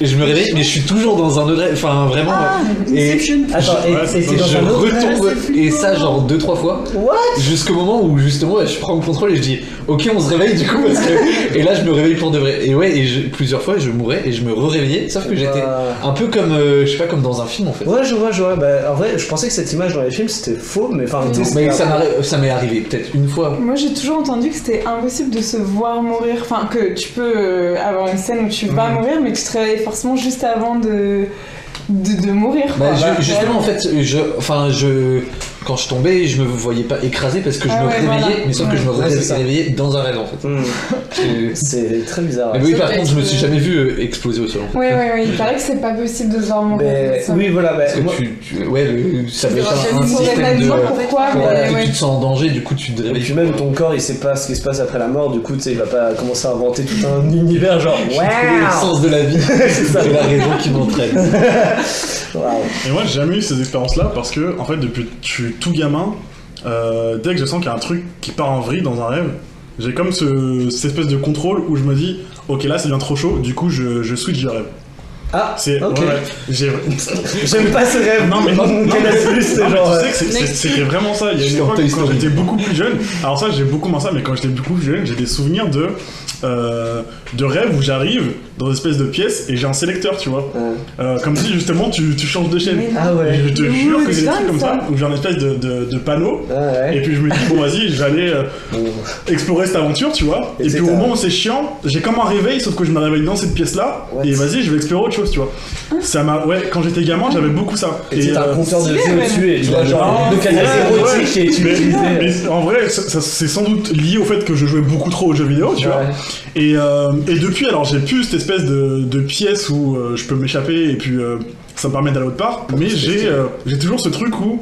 et je me réveille, mais je suis toujours dans un autre rêve, enfin vraiment, Ah, et Inception. Attends, et, Ouais, et dans je un autre retombe c'est et ça genre deux trois fois. What? Jusqu'au moment où justement je prends le contrôle et je dis ok on se réveille du coup parce que et là je me réveille pour de vrai. Et ouais et je- plusieurs fois je mourais et je me re-réveillais sauf que j'étais Bah, un peu comme euh, je sais pas comme dans un film en fait. Ouais, je vois, je vois. Bah, en vrai, je pensais que cette image dans les films c'était faux, mais enfin, mais ça m'est arrivé peut-être une fois. Moi j'ai toujours entendu que c'était impossible de se voir mourir, enfin que tu peux euh, avoir une scène où tu vas Mhm. mourir mais tu te réveilles forcément juste avant de, de, de mourir. Bah, quoi. je- justement en fait je enfin je quand je tombais, je me voyais pas écrasé parce que je Ah me ouais, réveillais, voilà. mais sauf que je me Ouais, réveillais dans un rêve en fait. Hmm. C'est- très bizarre. Mais oui, par contre, je me suis jamais vu euh, exploser au sol. en fait. Ouais, ouais, ouais, il paraît que c'est pas possible de se voir mourir. Oui, voilà. bah, Parce que moi- tu, tu- ouais, le- ça être rappelles un, système de. pourquoi, mais tu te sens en danger, du coup tu te Et réveilles. puis même ton corps, il sait pas ce qui se passe après la mort, du coup, tu sais, il va pas commencer à inventer tout un univers genre Trouver le sens de la vie, C'est la raison qui m'entraîne. Et moi, j'ai jamais eu ces expériences-là parce que, en fait, depuis que je suis tout gamin, euh, dès que je sens qu'il y a un truc qui part en vrille dans un rêve, j'ai comme ce, cette espèce de contrôle où je me dis, ok, là, c'est bien trop chaud, du coup, je, je switch de rêve. Ah, C'est. ok. ouais, ouais. j'ai. J'aime pas ce rêve. Non, mais non, Mon non, c'est non, mais genre. tu sais que c'est- c'est- c'était vraiment ça. Il y a une époque quand j'étais beaucoup plus jeune. Alors ça, j'ai beaucoup moins ça, mais quand j'étais beaucoup plus jeune, j'ai des souvenirs de euh, de rêves où j'arrive dans une espèce de pièce et j'ai un sélecteur, tu vois. euh, Euh, comme si justement tu, tu changes de chaîne. Ah ouais. Je te jure que j'ai des trucs comme ça, ça. où j'ai un espèce de, de, de panneau. Ah ouais. Et puis je me dis, bon, vas-y, j'allais euh, explorer cette aventure, tu vois. Et puis au moment où c'est chiant, j'ai comme un réveil, sauf que je me réveille dans cette pièce-là. Et vas-y, je vais explorer autre chose, tu vois. Ça m'a. Ouais, quand j'étais gamin, j'avais beaucoup ça. Et un compteur de tu vois, genre, canal érotique tu mais, en vrai, c'est sans doute lié au fait que je jouais beaucoup trop aux jeux vidéo, tu vois. Euh, et depuis, alors j'ai plus cette espèce de, de pièce où euh, je peux m'échapper et puis euh, ça me permet d'aller autre part. Mais j'ai euh, j'ai toujours ce truc où,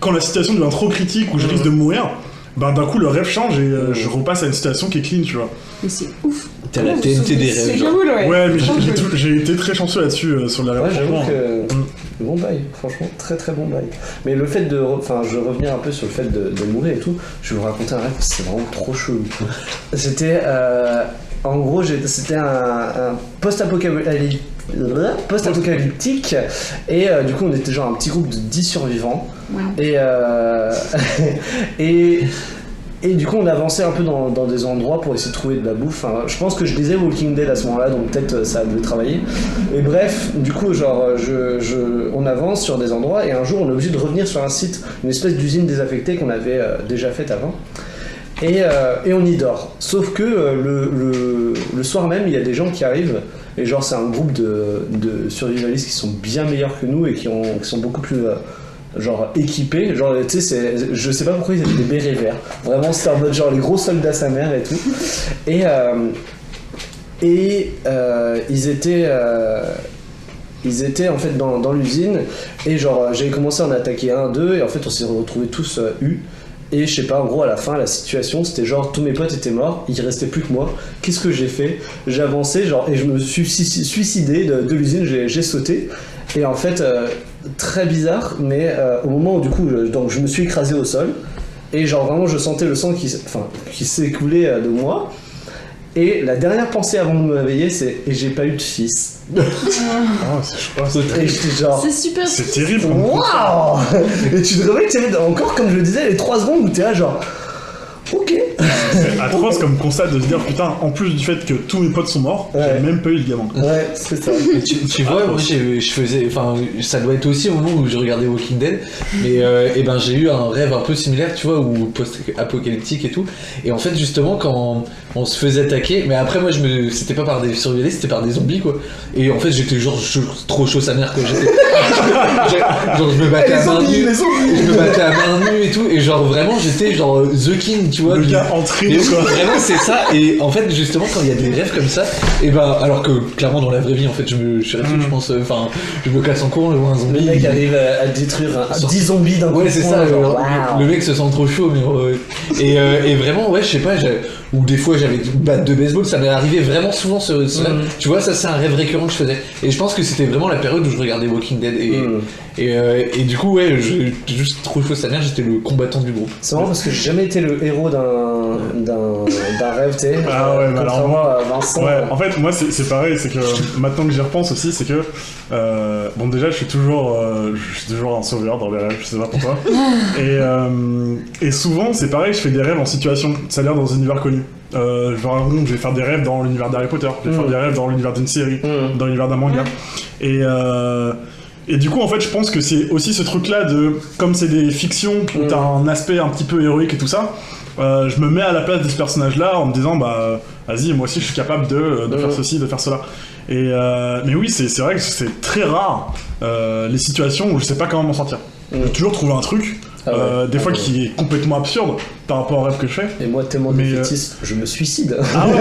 quand la situation devient trop critique, où je risque de mourir, ben d'un coup le rêve change et euh, je repasse à une situation qui est clean, tu vois. Mais c'est ouf. T'as la TNT des C'est rêves. genre. cool, ouais. Ouais, mais j'ai- Trop j'ai cool. tout- j'ai été très chanceux là-dessus euh, sur rêves. Ouais, j'avoue que. Mm. Bon bail, franchement, très très bon bail. Mais le fait de. re- Enfin, je vais revenir un peu sur le fait de, de mourir et tout. Je vais vous raconter un rêve, c'est vraiment trop chelou. C'était. euh, en gros, c'était un, un post-apocalyptique. Post-apocalyptique et euh, du coup on était genre un petit groupe de 10 survivants et euh, et et du coup on avançait un peu dans, dans des endroits pour essayer de trouver de la bouffe Enfin, je pense que je lisais Walking Dead à ce moment là donc peut-être euh, ça devait travailler et bref, du coup, genre, je, je- on avance sur des endroits et un jour, on est obligé de revenir sur un site, une espèce d'usine désaffectée qu'on avait euh, déjà faite avant. Et, euh, et on y dort. Sauf que euh, le, soir même, il y a des gens qui arrivent. Et genre, c'est un groupe de, de survivalistes qui sont bien meilleurs que nous et qui, ont, qui sont beaucoup plus. euh, genre équipés, genre tu sais, je sais pas pourquoi ils avaient des bérets verts. Vraiment, c'était en mode genre les gros soldats sa mère et tout. Et, et ils étaient ils étaient en fait dans, l'usine et genre j'avais commencé à en attaquer un deux et en fait on s'est retrouvés tous U et je sais pas en gros à la fin la situation c'était genre tous mes potes étaient morts il restait plus que moi. Qu'est-ce que j'ai fait? J'ai avancé genre et je me suis sui- suicidé de, l'usine j'ai, sauté. Et en fait euh, très bizarre mais euh, au moment où du coup je, donc je me suis écrasé au sol. Et genre vraiment je sentais le sang qui, s'écoulait euh, de moi et la dernière pensée avant de me réveiller, c'est et j'ai pas eu de fils. Ah, c'est chaud. Et j'étais genre C'est super C'est terrible. waouh Et tu te réveilles, tu sais, encore comme je le disais, les 3 secondes où t'es là genre ok. C'est atroce comme constat de se dire putain, en plus du fait que tous mes potes sont morts, Ouais. j'ai même pas eu de gamin. Ouais, c'est ça. Mais tu, tu vois, moi j'ai- je faisais, enfin, ça doit être aussi au moment où je regardais Walking Dead, mais euh, et ben j'ai eu un rêve un peu similaire, tu vois, ou post-apocalyptique et tout. Et en fait, justement, quand on se faisait attaquer, mais après moi je me, c'était pas par des survivalistes, c'était par des zombies quoi. Et en fait, j'étais genre trop chaud sa mère que j'étais. J'ai- genre je me battais à main nue, je me battais à main nue et tout, et genre vraiment j'étais genre the king, tu vois. Le du- gars entré, et oui, quoi. vraiment c'est ça et en fait justement quand il y a des rêves comme ça et ben alors que clairement dans la vraie vie en fait je me je suis resté, Mm. je pense euh, enfin je me casse en courant je vois un Le zombie mec il- arrive à, à détruire un, Sur- 10 zombies d'un coup. Ouais c'est ça, genre, le, le mec se sent trop chaud mais euh, et, euh, et vraiment ouais je sais pas j'ai- ou des fois j'avais une batte de baseball ça m'est arrivé vraiment souvent ce, ce. Mhm. tu vois ça c'est un rêve récurrent que je faisais et je pense que c'était vraiment la période où je regardais Walking Dead et, Mm. et, euh, et du coup ouais je- j'étais juste trop chaud sa mère j'étais le combattant du groupe C'est marrant parce que j'ai jamais été le héros d'un d'un rêve, tu sais. Ah ouais, mais alors à Vincent. Ouais, en fait, moi, c'est c'est pareil, c'est que maintenant que j'y repense aussi, c'est que. euh, bon, déjà, je suis toujours, euh, je suis toujours un sauveur dans les rêves, je sais pas pourquoi. et, euh, et souvent, c'est pareil, je fais des rêves en situation, c'est-à-dire dans un univers connu. Euh, je, vais, je vais faire des rêves dans l'univers d'Harry Potter, je vais Mm. faire des rêves dans l'univers d'une série, Mm. dans l'univers d'un manga. Et, euh, et du coup, en fait, je pense que c'est aussi ce truc-là de. Comme c'est des fictions où Mm. t'as un aspect un petit peu héroïque et tout ça, euh, je me mets à la place de ce personnage-là en me disant, bah, vas-y, moi aussi, je suis capable de, de Mm. faire ceci, de faire cela. Et euh, mais oui, c'est vrai que c'est très rare euh, les situations où je sais pas comment m'en sortir. Mm. Je vais toujours trouver un truc Ah ouais. euh, des fois Ah ouais. qui est complètement absurde par rapport au rêve que je fais. Et moi, tellement Mais, euh, défaitiste, je me suicide. Ah ouais,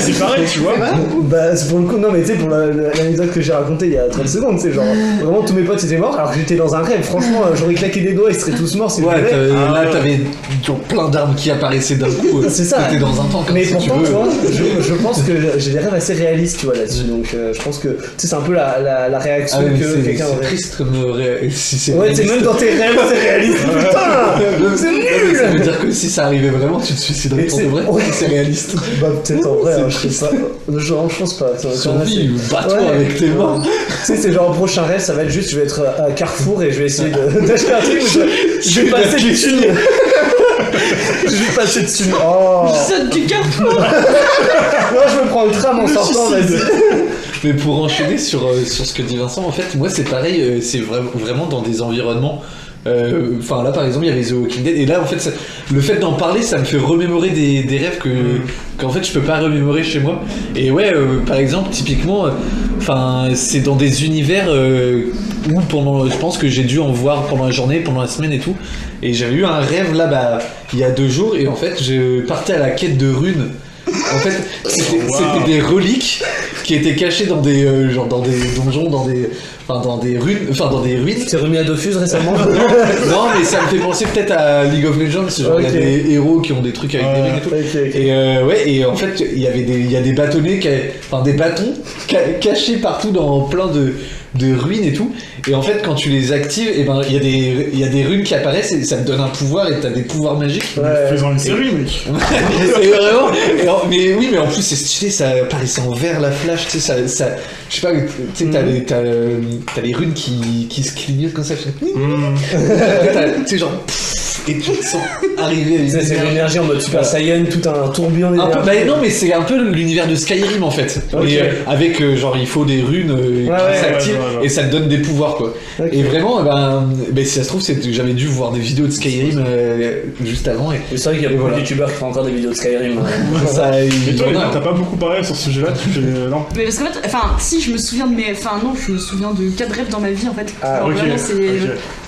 c'est- c'est pareil, tu vois. bah, c'est pour le coup, non, mais tu sais, pour la- la- l'anecdote que j'ai racontée il y a 30 secondes, c'est genre, vraiment tous mes potes étaient morts alors que j'étais dans un rêve. Franchement, euh, j'aurais claqué des doigts, ils seraient tous morts je Ouais, Ah là ouais. t'avais genre plein d'armes qui apparaissaient d'un coup. C'est ça. T'étais dans un temps comme Mais si tu pourtant, veux. tu vois, je, je pense que j'ai des rêves assez réalistes, tu vois, là-dessus. Donc, euh, je pense que, tu sais, c'est un peu la, la, la réaction Ah mais que c'est quelqu'un c'est aurait. triste comme euh, ré- si c'est Ouais, sais, même dans tes rêves, c'est réaliste. Putain C'est Ça nul veut dire que si ça arrivait vraiment, tu te suiciderais pour de c'est- vrai. ouais. C'est réaliste. Bah, peut-être en vrai, hein, je sais pas. Genre, je pense pas. Ça va être Survie, bats-toi Ouais. avec tes mains. Tu sais, c'est genre, prochain rêve, ça va être juste, je vais être à Carrefour et je vais essayer de- d'acheter un truc je, je vais passer dessus. je vais passer dessus. Oh Saute du carrefour Non, je me prends le tram en sortant, vas-y. Mais pour enchaîner sur, euh, sur ce que dit Vincent, en fait, moi c'est pareil, euh, c'est vra- vraiment dans des environnements. Euh, Enfin là par exemple il y avait The Walking Dead et là en fait ça- le fait d'en parler ça me fait remémorer des, des rêves que qu'en fait je peux pas remémorer chez moi. Et ouais euh, par exemple typiquement euh, c'est dans des univers euh, où pendant je pense que j'ai dû en voir pendant la journée pendant la semaine et tout. Et j'avais eu un rêve là bah il y a deux jours et en fait je partais à la quête de runes. En fait c'était Wow. c'était des reliques qui étaient cachées dans des euh, genre dans des donjons dans des enfin dans des ruines enfin dans des ruines. T'es remis à Dofus récemment. Non mais ça me fait penser peut-être à League of Legends genre il y a des héros qui ont des trucs avec des Ouais. runes et tout. Et euh, ouais, et en fait, il y avait des, il y a des bâtonnets, ca- enfin des bâtons ca- cachés partout dans plein de, de ruines et tout. Et en fait, quand tu les actives, et ben il y a des, il y a des runes qui apparaissent et ça te donne un pouvoir et t'as des pouvoirs magiques. Ouais. Faisant une série, mec. c'est vraiment. et en- mais oui, mais en plus c'est stylé, ça paraissait en vert la flash, tu sais, ça, ça, je sais pas, tu sais, t'as Mhm. les, t'as, t'as les runes qui, qui se clignotent comme ça. je fais-. Après, t'as- Tu sais genre, pff, et tu te sens arriver à une c'est énergie. l'énergie en mode Super Saiyan, tout un tourbillon Un d'énergie. peu, bah non, mais c'est un peu l'univers de Skyrim en fait. Euh, avec euh, genre il faut des runes euh, qui ouais, s'activent ouais, ouais, ouais. et ça te donne des pouvoirs quoi. Et vraiment, ben, ben, si ça se trouve, c'est que j'avais dû voir des vidéos de Skyrim euh, juste avant et Mais C'est vrai qu'il y a beaucoup voilà. de youtubeurs qui font encore des vidéos de Skyrim. hein. ça. Mais toi, t'as pas beaucoup parlé sur ce sujet-là, tu fais. Non. Mais parce qu'en fait, enfin, si je me souviens de mes. Enfin, non, je me souviens de 4 rêves dans ma vie en fait. Ah,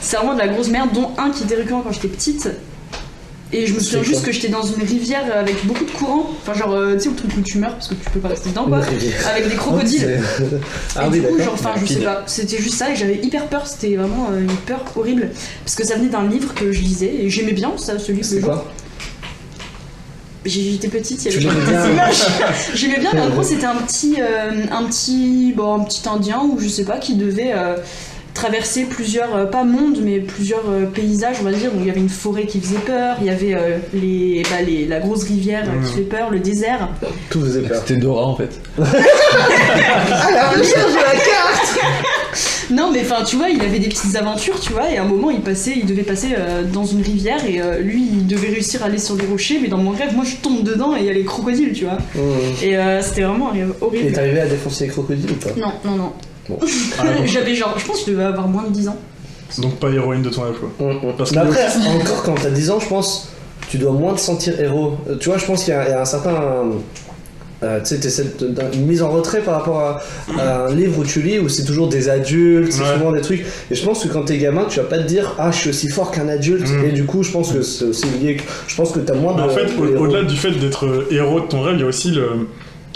c'est vraiment de la grosse merde, dont un qui était récurrent quand j'étais petite. Et je me souviens juste que j'étais dans une rivière avec beaucoup de courant. Enfin, genre, euh, tu sais, le truc où tu meurs parce que tu peux pas rester dedans, quoi. Avec des crocodiles. Ah et oui, du coup, d'accord. genre, enfin, je sais pas, c'était juste ça et j'avais hyper peur, c'était vraiment euh, une peur horrible. Parce que ça venait d'un livre que je lisais et j'aimais bien ça, ce livre. C'est quoi J'étais petite, il y avait l'aimais pas bien. de images. J'aimais bien, mais en gros, c'était un petit, euh, un petit, bon, un petit indien ou je sais pas qui devait traverser plusieurs, euh, pas mondes, mais plusieurs euh, paysages, on va dire. Donc il y avait une forêt qui faisait peur, il y avait euh, les, bah, les, la grosse rivière qui Mhm. fait peur, le désert. Tout faisait peur. C'était Dora en fait. Non, mais enfin, tu vois, il avait des petites aventures, tu vois, et à un moment, il passait, il devait passer euh, dans une rivière et euh, lui, il devait réussir à aller sur les rochers, mais dans mon rêve, moi, je tombe dedans et il y a les crocodiles, tu vois. Mmh. Et euh, c'était vraiment un rêve Et horrible. t'arrivais à défoncer les crocodiles ou pas Non, non, non. Bon. J'avais genre, je pense que je devais avoir moins de 10 ans. Donc pas héroïne de ton rêve, quoi. Mmh, mmh. Parce Mais que- après, encore quand t'as 10 ans, je pense, tu dois moins te sentir héros. Euh, Tu vois, je pense qu'il y, a il y a un certain. euh, tu sais, une mise en retrait par rapport à, à un livre où tu lis où c'est toujours des adultes, c'est Ouais. souvent des trucs. Et je pense que quand t'es gamin, tu vas pas te dire Ah, je suis aussi fort qu'un adulte. Mm. Et du coup, je pense que c'est aussi lié. Je pense que t'as moins de. Mais en fait, au- au-delà du fait d'être euh, héros de ton rêve, il y a aussi le,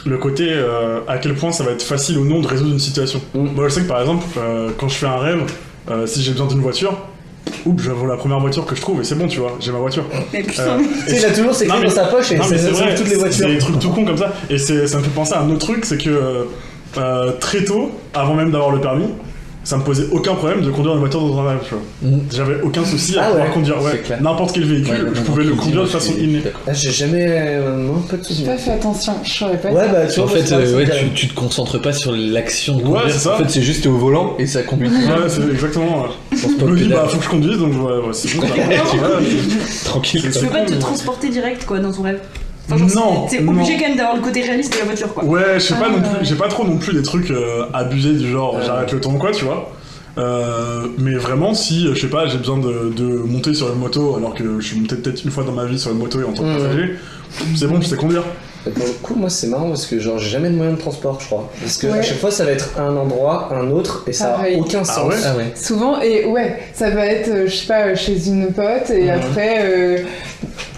le côté euh, à quel point ça va être facile ou non de résoudre une situation. Mm. Moi, je sais que par exemple, euh, quand je fais un rêve, euh, si j'ai besoin d'une voiture, oups, je la première voiture que je trouve et c'est bon, tu vois, j'ai ma voiture. Mais putain, Euh, Tu sais, il a toujours ses clés dans sa poche et c'est c'est c'est vrai, toutes les c'est voitures. des trucs tout cons comme ça. Et c'est- ça me fait penser à un autre truc, c'est que très tôt, avant même d'avoir le permis, ça me posait aucun problème de conduire une voiture dans un rêve, tu vois. Mm. J'avais aucun souci à Ah pouvoir ouais, conduire ouais, n'importe quel véhicule, Ouais, je pouvais le conduire de façon innée. Ah, j'ai jamais. euh, non, pas de J'ai soucis. pas fait attention, je saurais pas. Ouais, bah tu En vois, fait, euh, tu, tu te concentres pas sur l'action de Ouais, conduire. c'est ça. En fait, c'est juste au volant et ça conduit. Ouais, c'est exactement. Je me dis, bah faut que je conduise, donc ouais, ouais, c'est bon. Tranquille. tu peux pas te transporter direct quoi dans ton rêve. Enfin, genre, Non, T'es non. obligé quand même d'avoir le côté réaliste de la voiture quoi. Ouais, je sais pas Ah, non plus, ouais. j'ai pas trop non plus des trucs euh, abusés du genre Ouais. j'arrête le temps quoi, tu vois. Euh, mais vraiment, si je sais pas, j'ai besoin de, de monter sur une moto alors que je suis monté peut-être une fois dans ma vie sur une moto et en tant que Mhm. passager, c'est bon, je sais conduire. Et pour le coup, moi c'est marrant parce que genre j'ai jamais de moyen de transport, je crois. Parce que à chaque fois ça va être un endroit, un autre, et ça Pareil. a aucun sens. ouais? Ah ouais. Souvent, et ouais, ça va être, euh, je sais pas, euh, chez une pote, et Mhm. après, euh,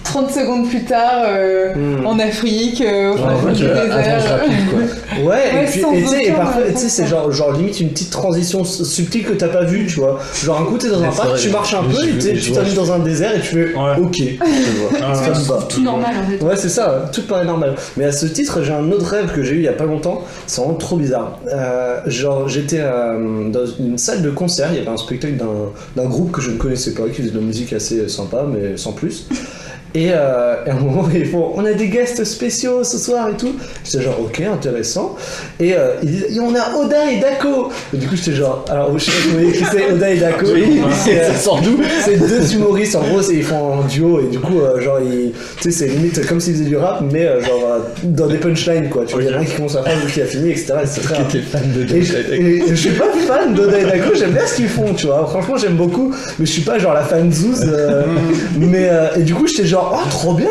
30 secondes plus tard, euh, Hmm. en Afrique, euh, au fond du désert. rapide, quoi. Ouais, Ouais, et puis et parfois, tu sais, sens, c'est genre, genre limite une petite transition subtile que t'as pas vue, tu vois. Genre un coup t'es dans un c'est parc, tu marches un peu, je- et tu je t'arrives dans un désert et tu fais Ouais. ok. Ah, va. Tout normal en fait. Ouais, c'est ça, tout paraît normal. Mais à ce titre, j'ai un autre rêve que j'ai eu il y a pas longtemps, c'est vraiment trop bizarre. Euh, genre, j'étais euh, dans une salle de concert, il y avait un spectacle d'un- groupe que je ne connaissais pas, qui faisait de la musique assez sympa, mais sans plus. Et, euh, et à un moment, ils font On a des guests spéciaux ce soir et tout. J'étais genre Ok, intéressant. Et euh, ils disent Et On a Oda et Dako. Et du coup, j'étais genre Alors, je sais pas si vous voyez qui c'est Oda et Dako. Oui, C'est, euh, sort d'où c'est deux humoristes en gros, c'est- ils font un duo et du coup, genre, ils- tu sais, c'est limite comme s'ils faisaient du rap, mais genre dans des punchlines quoi. Tu vois, il y en a un qui commence à faire, l'autre qui a fini, etc. Et c'est très Qui fan de et je, et suis pas fan d'Oda et Dako, j'aime bien ce qu'ils font, tu vois. Franchement, j'aime beaucoup, mais je suis pas genre la fan zouze. euh, mais et du coup, j'étais genre, oh, trop bien,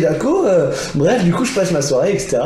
Dako. euh. bref, du coup, je passe ma soirée, etc.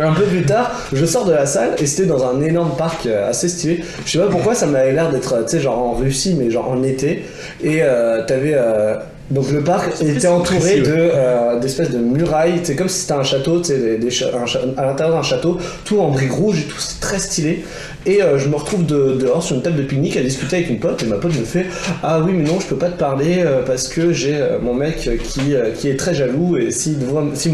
Un peu plus tard, je sors de la salle et c'était dans un énorme parc euh, assez stylé. Je sais pas pourquoi ça m'avait l'air d'être, euh, tu sais, genre en Russie, mais genre en été. Et t'avais. euh, donc le parc était entouré de euh, d'espèces de murailles. C'est comme si c'était un château, tu sais, des, des cha- un cha- à l'intérieur d'un château, tout en briques rouges et tout, c'est très stylé. Et euh, je me retrouve de- dehors sur une table de pique-nique à discuter avec une pote et ma pote me fait ah oui mais non je peux pas te parler euh, parce que j'ai euh, mon mec qui, euh, qui est très jaloux et s'il me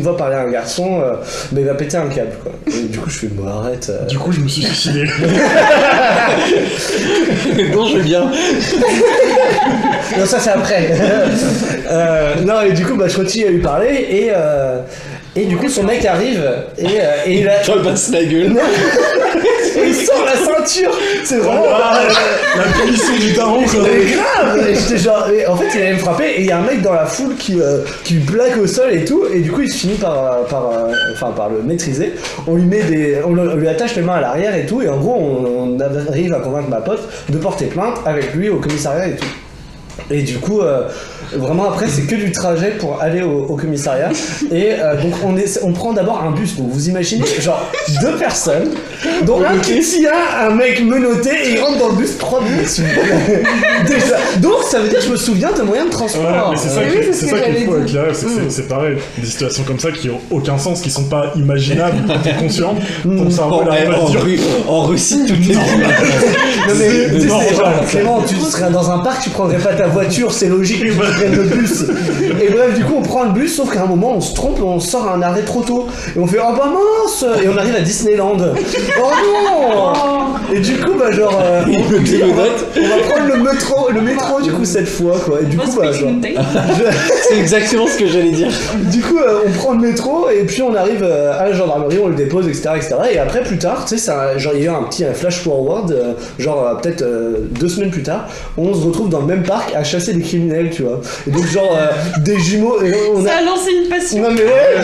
voit, parler à un garçon euh, ben, il va péter un câble quoi. Et du coup je fais bon arrête. euh. Du coup, je me suis suicidé. Non, je veux bien. Non ça c'est après. Euh, non et du coup bah, je continue à lui parler et euh, et du coup son mec arrive et, euh, et il a Je passe la gueule. et il sort la ceinture. C'est vraiment. Ah, la punition du daron, quoi. Mais grave Et j'étais genre, et en fait il allait me frapper et il y a un mec dans la foule qui, euh, qui plaque au sol et tout et du coup il se finit par, euh, par, euh, enfin, par le maîtriser. On lui met des, on, le- on lui attache les mains à l'arrière et tout et en gros on, on arrive à convaincre ma pote de porter plainte avec lui au commissariat et tout. Et du coup, euh, vraiment après, c'est que du trajet pour aller au, au commissariat. Et euh, donc, on, est, on prend d'abord un bus. Donc, vous imaginez, genre, deux personnes, dont un qui tient un mec menotté et il rentre dans le bus trois minutes. s'il. Déjà. Donc, ça veut dire que je me souviens de moyens de Ouais, transport. mais c'est ça, Oui, qui- c'est ça qu'il faut avec rêves, c'est que c'est- c'est pareil. Des situations comme ça qui ont aucun sens, qui sont pas imaginables quand t'es conscient. Ton cerveau En, il arrive à en Russie, tout est Non, mais tu sais, genre. Clément, tu serais dans un parc, tu prendrais pas ta voiture, c'est logique le bus. Et bref, du coup, on prend le bus, sauf qu'à un moment, on se trompe, on sort à un arrêt trop tôt. Et on fait, oh bah mince Et on arrive à Disneyland. Oh non Et du coup, bah genre, euh, on, on va, démonote. on va prendre le métro, le métro du coup cette fois, quoi. Et du coup, bah genre, C'est exactement ce que j'allais dire. du coup, euh, on prend le métro et puis on arrive euh, à la gendarmerie, on le dépose, etc., etc. Et après, plus tard, tu sais, c'est un- genre il y a eu un petit flash forward, euh, genre peut-être euh, deux semaines plus tard, on se retrouve dans le même parc à chasser des criminels, tu vois. Et donc genre euh, des jumeaux, et on a Ça a lancé une passion. non mais ouais.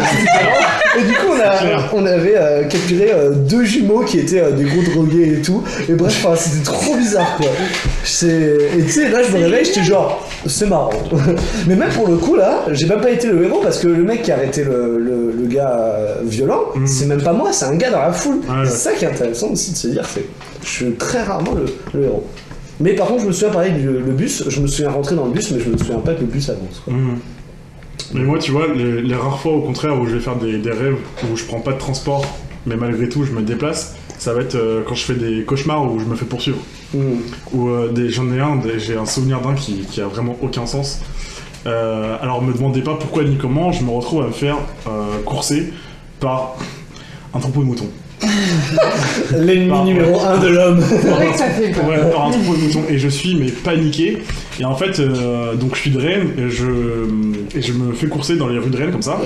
Et du coup on, a, on avait euh, capturé euh, deux jumeaux qui étaient euh, des gros drogués et tout. Et bref, enfin, c'était trop bizarre quoi. Et tu sais, là je me réveille, j'étais genre, c'est marrant. mais même pour le coup là, j'ai même pas été le héros parce que le mec qui a arrêté le, le- le gars violent, Mhm. c'est même pas moi, c'est un gars dans la foule. Ouais, c'est ça qui est intéressant aussi de se dire, c'est je suis très rarement le, le héros. Mais par contre, je me souviens pareil du le bus, je me souviens rentrer dans le bus, mais je me souviens pas que le bus avance. Quoi. Mhm. Mais moi, tu vois, les, les rares fois au contraire où je vais faire des, des rêves où je prends pas de transport, mais malgré tout je me déplace, ça va être euh, quand je fais des cauchemars où je me fais poursuivre. Mhm. Ou euh, des- j'en ai un, j'ai un souvenir d'un qui, qui a vraiment aucun sens. Euh, alors me demandez pas pourquoi ni comment, je me retrouve à me faire euh, courser par un troupeau de moutons. L'ennemi Bah, numéro 1 de l'homme. Ça fait peur. Ouais, un troupeau de moutons. Et je suis mais paniqué. Et en fait, euh, donc je suis de Rennes et je, et je me fais courser dans les rues de Rennes comme ça.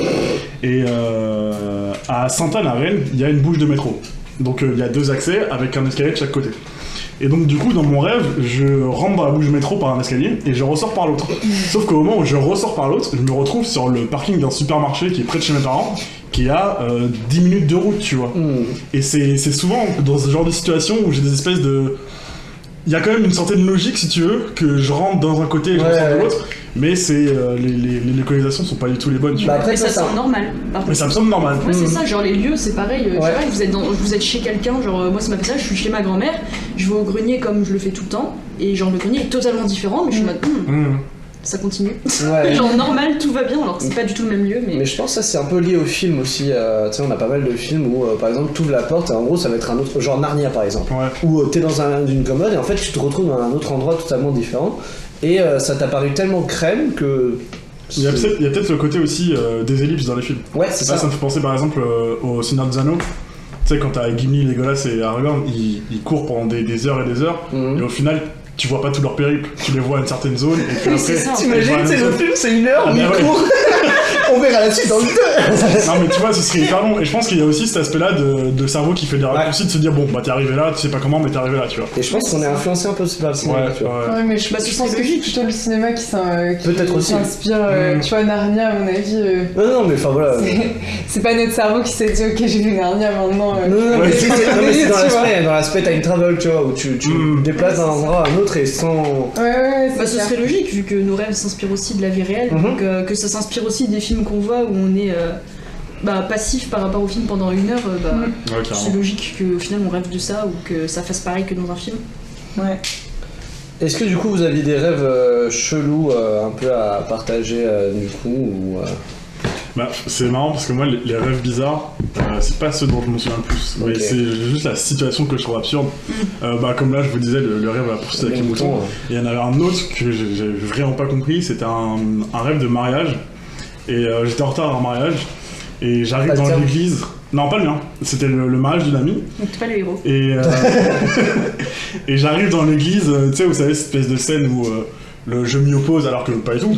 Et euh, à Sainte-Anne à Rennes, il y a une bouche de métro. Donc euh, il y a deux accès avec un escalier de chaque côté. Et donc du coup dans mon rêve, je rentre dans la bouche de métro par un escalier et je ressors par l'autre. Sauf qu'au moment où je ressors par l'autre, je me retrouve sur le parking d'un supermarché qui est près de chez mes parents, qui a euh, 10 minutes de route, tu vois. Hmm. Et c'est c'est souvent dans ce genre de situation où j'ai des espèces de. Il y a quand même une certaine logique, si tu veux, que je rentre dans un côté et je Ouais, ressors de ouais. l'autre. mais c'est euh, les, les, les localisations sont pas du tout les bonnes. Tu Bah, vois. après, mais ça ça, semble normal. Mais ça me semble normal. Ouais, c'est ça, genre les lieux, c'est pareil. euh, je sais Ouais. pas, vous êtes, dans, vous êtes chez quelqu'un, genre euh, moi ça m'a fait ça, je suis chez ma grand-mère, je vais au grenier comme je le fais tout le temps, et genre le grenier est totalement différent, mais je suis en mode, Hmm, Mmh. Ça continue. Ouais. genre normal, tout va bien, alors que c'est pas du tout le même lieu, mais. Mais je pense que ça c'est un peu lié au film aussi. euh, tu sais, on a pas mal de films où euh, par exemple tu ouvres la porte et en gros ça va être un autre. Genre Narnia par exemple. Ouais. Où euh, t'es dans un, une commode et en fait tu te retrouves dans un autre endroit totalement différent. Et euh, ça t'a paru tellement crème que. Il y a peut-être il y a peut-être le côté aussi euh, des ellipses dans les films. Ouais, c'est ça. ça me fait penser par exemple euh, au Seigneur des Anneaux. Tu sais, quand t'as Gimli, Legolas et Aragorn, ils, ils courent pendant des, des heures et des heures, Mhm. et au final, tu vois pas tout leur périple. Tu les vois à une certaine zone, et puis après, une c'est le film, c'est une heure Ah, où bah il ouais. court. On verra la suite dans le 2. Non, mais tu vois, ce serait hyper long. Et je pense qu'il y a aussi cet aspect-là de, de cerveau qui fait des raccourcis, de se dire, bon, bah t'es arrivé là, tu sais pas comment, mais t'es arrivé là, tu vois. Et je pense qu'on est influencé un peu par le cinéma, Ouais, tu vois. ouais. Ouais, mais je Bah, je ce pense que c'est logique. plutôt le cinéma qui euh, s'inspire. euh, Mm. Tu vois, Narnia, à mon avis, euh, Non, non, mais enfin voilà. c'est- pas notre cerveau qui s'est dit, ok, j'ai vu Narnia maintenant. euh, Non, non, mais c'est- dans l'aspect, dans l'aspect time travel, tu vois, où tu, tu Mm. te déplaces d'un endroit à un autre et sans. Ouais, ouais, ouais, Bah, ce serait logique vu que nos rêves s'inspirent aussi de la vie réelle, Mhm. donc que ça s'inspire aussi des films qu'on voit où on est euh, bah, passif par rapport au film pendant une heure, euh, bah. Ouais, c'est logique qu'au final on rêve de ça ou que ça fasse pareil que dans un film. Ouais. Est-ce que du coup vous aviez des rêves euh, chelous euh, un peu à partager euh, du coup ou, euh, Bah, c'est marrant parce que moi, les, les rêves bizarres, euh, c'est pas ceux dont je me souviens le plus, mais c'est juste la situation que je trouve absurde. Euh, bah, comme là, je vous disais, le, le rêve à la poursuite avec les moutons. il y en avait un autre que j'ai j'ai vraiment pas compris, c'était un, un rêve de mariage. Et euh, j'étais en retard à un mariage, et j'arrive dans l'église. Non, pas le mien, c'était le, le mariage d'une amie. Donc t'es pas le héros. Et, euh, et j'arrive dans l'église, euh, tu sais, vous savez, cette espèce de scène où euh, le, je m'y oppose alors que pas du tout.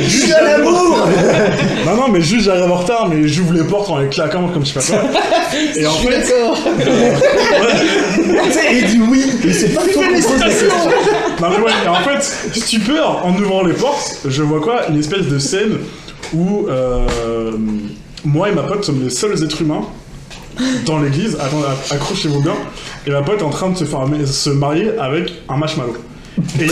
Juste à l'amour Non, non, mais juste j'arrive en retard, mais j'ouvre les portes en les claquant comme je sais pas quoi. Et en fait, D'accord sais, il dit oui, mais c'est pas toi qui pose la question. non, mais ouais, et en fait, stupeur, en ouvrant les portes, je vois quoi? Une espèce de scène où euh, moi et ma pote sommes les seuls êtres humains dans l'église. Accrochez-vous bien. Et ma pote est en train de se, faire, se marier avec un marshmallow. Et,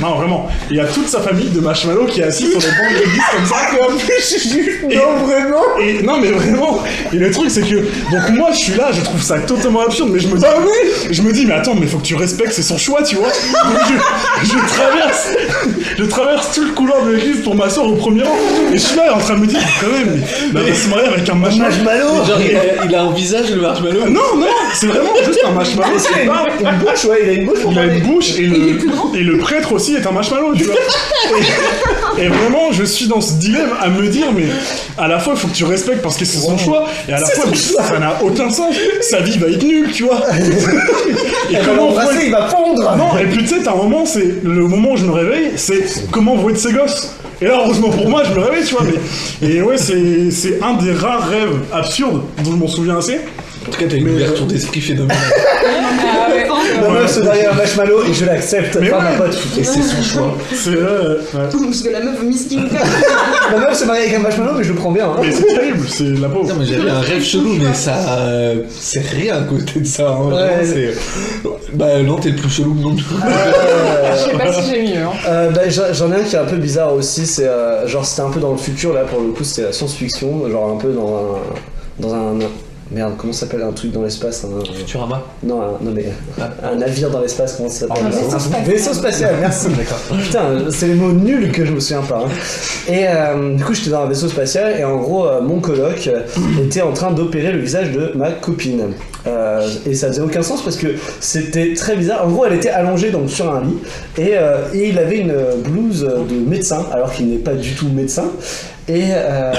non, vraiment. Il y a toute sa famille de marshmallow qui est assise sur les bancs de l'église comme ça. En plus, je- non, vraiment Et non mais vraiment Et le truc c'est que donc moi je suis là, je trouve ça totalement absurde, mais je me dis Ah je me dis mais attends mais faut que tu respectes, c'est son choix tu vois. Donc je, je traverse je traverse tout le couloir de l'église pour m'asseoir au premier rang et je suis là en train de me dire quand même mais, va se marier avec un marshmallow. Marshmallow Genre, il a, il a un visage, le marshmallow. Non non c'est vraiment juste un marshmallow. A une, bouche Ouais, il a une bouche Il a une bouche et le, et le prêtre aussi est un marshmallow, tu vois. Et, et vraiment, je suis dans ce dilemme à me dire, mais à la fois, il faut que tu respectes parce que c'est son choix, et à la fois, mais ça n'a aucun sens. Sa vie va être nulle, tu vois. Et Elle va comment vouer- il va fondre Non, et puis tu sais, t'as un moment, c'est le moment où je me réveille, c'est comment vouer de ses gosses. Et là, heureusement pour moi, je me réveille, tu vois. Mais, et ouais, c'est c'est un des rares rêves absurdes dont je m'en souviens assez. En tout cas, t'as une Mais, ouverture d'esprit phénoménale. Ah ouais. Ma meuf se marie à un marshmallow et je l'accepte. Mais Enfin, ma ouais. pote. Et c'est son choix. C'est euh, ouais. Parce que la meuf Miss King Ma meuf se marie avec un marshmallow, mais je le prends bien. Hein. Mais c'est terrible, c'est la pauvre. J'avais un rêve chelou, mais ça. euh, c'est rien à côté de ça. hein. Ouais. Bah, non, t'es le plus chelou non plus. Euh, Je sais pas si j'ai mieux. Hein. Euh, bah, j'en j'en ai un qui est un peu bizarre aussi, c'est euh, genre c'était un peu dans le futur là pour le coup c'était la science-fiction, genre un peu dans un dans un merde comment ça s'appelle un truc dans l'espace un, Futurama. non un, non mais un navire dans l'espace comment ça s'appelle Un vaisseau spatial. vaisseau spatial merci putain c'est les mots nuls que je me souviens pas hein. et euh, du coup j'étais dans un vaisseau spatial et en gros euh, mon coloc euh, était en train d'opérer le visage de ma copine Euh, et ça faisait aucun sens parce que c'était très bizarre. En gros, elle était allongée donc sur un lit et, euh, et il avait une blouse de médecin alors qu'il n'est pas du tout médecin. Et, euh,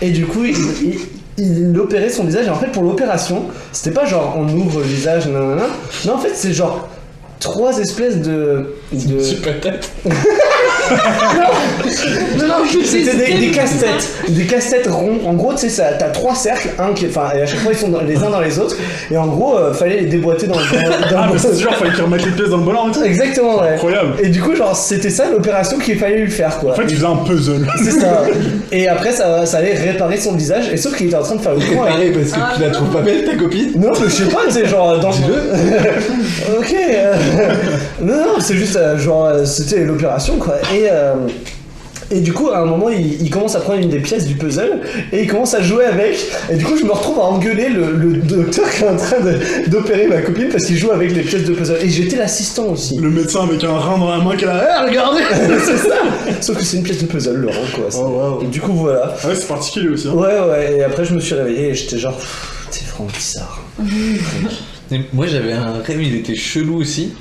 et du coup, il, il- il opérait son visage. Et en fait, pour l'opération, c'était pas genre on ouvre le visage, nanana. Non, en fait, c'est genre trois espèces de. de... Super tête. Non, non, c'était des, des casse-têtes. Des casse-têtes ronds. En gros, tu sais, ça- t'as trois cercles, un qui, enfin, et à chaque fois ils sont dans- les uns dans les autres. Et en gros, euh, fallait les déboîter dans, dans, dans Ah, le mais c'est sûr, fallait qu'il remette les pièces dans le bon ordre et tout. Exactement, ouais. Incroyable. Et du coup, genre, c'était ça l'opération qu'il fallait lui faire, quoi. En fait, tu faisais un puzzle. C'est ça. Et après, ça, ça allait réparer son visage. Et sauf qu'il était en train de faire le con avec. Pareil, parce que tu la trouves pas belle, ta copine Non, mais je sais pas, tu sais, genre, dans Dis-le. ok. euh, Non, non, c'est juste euh, genre, euh, c'était l'opération quoi. Et, euh, et du coup, à un moment, il, il commence à prendre une des pièces du puzzle et il commence à jouer avec. Et du coup, je me retrouve à engueuler le, le docteur qui est en train de- d'opérer ma copine parce qu'il joue avec les pièces de puzzle. Et j'étais l'assistant aussi. Le médecin avec un rein dans la main qui a la. Eh, regardez c'est ça Sauf que c'est une pièce de puzzle, Laurent quoi. C'est- Oh, wow. Et du coup, voilà. Ah ouais, c'est particulier aussi. Hein. Ouais, ouais, et après, je me suis réveillé et j'étais genre, Pff, t'es vraiment bizarre. Moi j'avais un rêve, il était chelou aussi.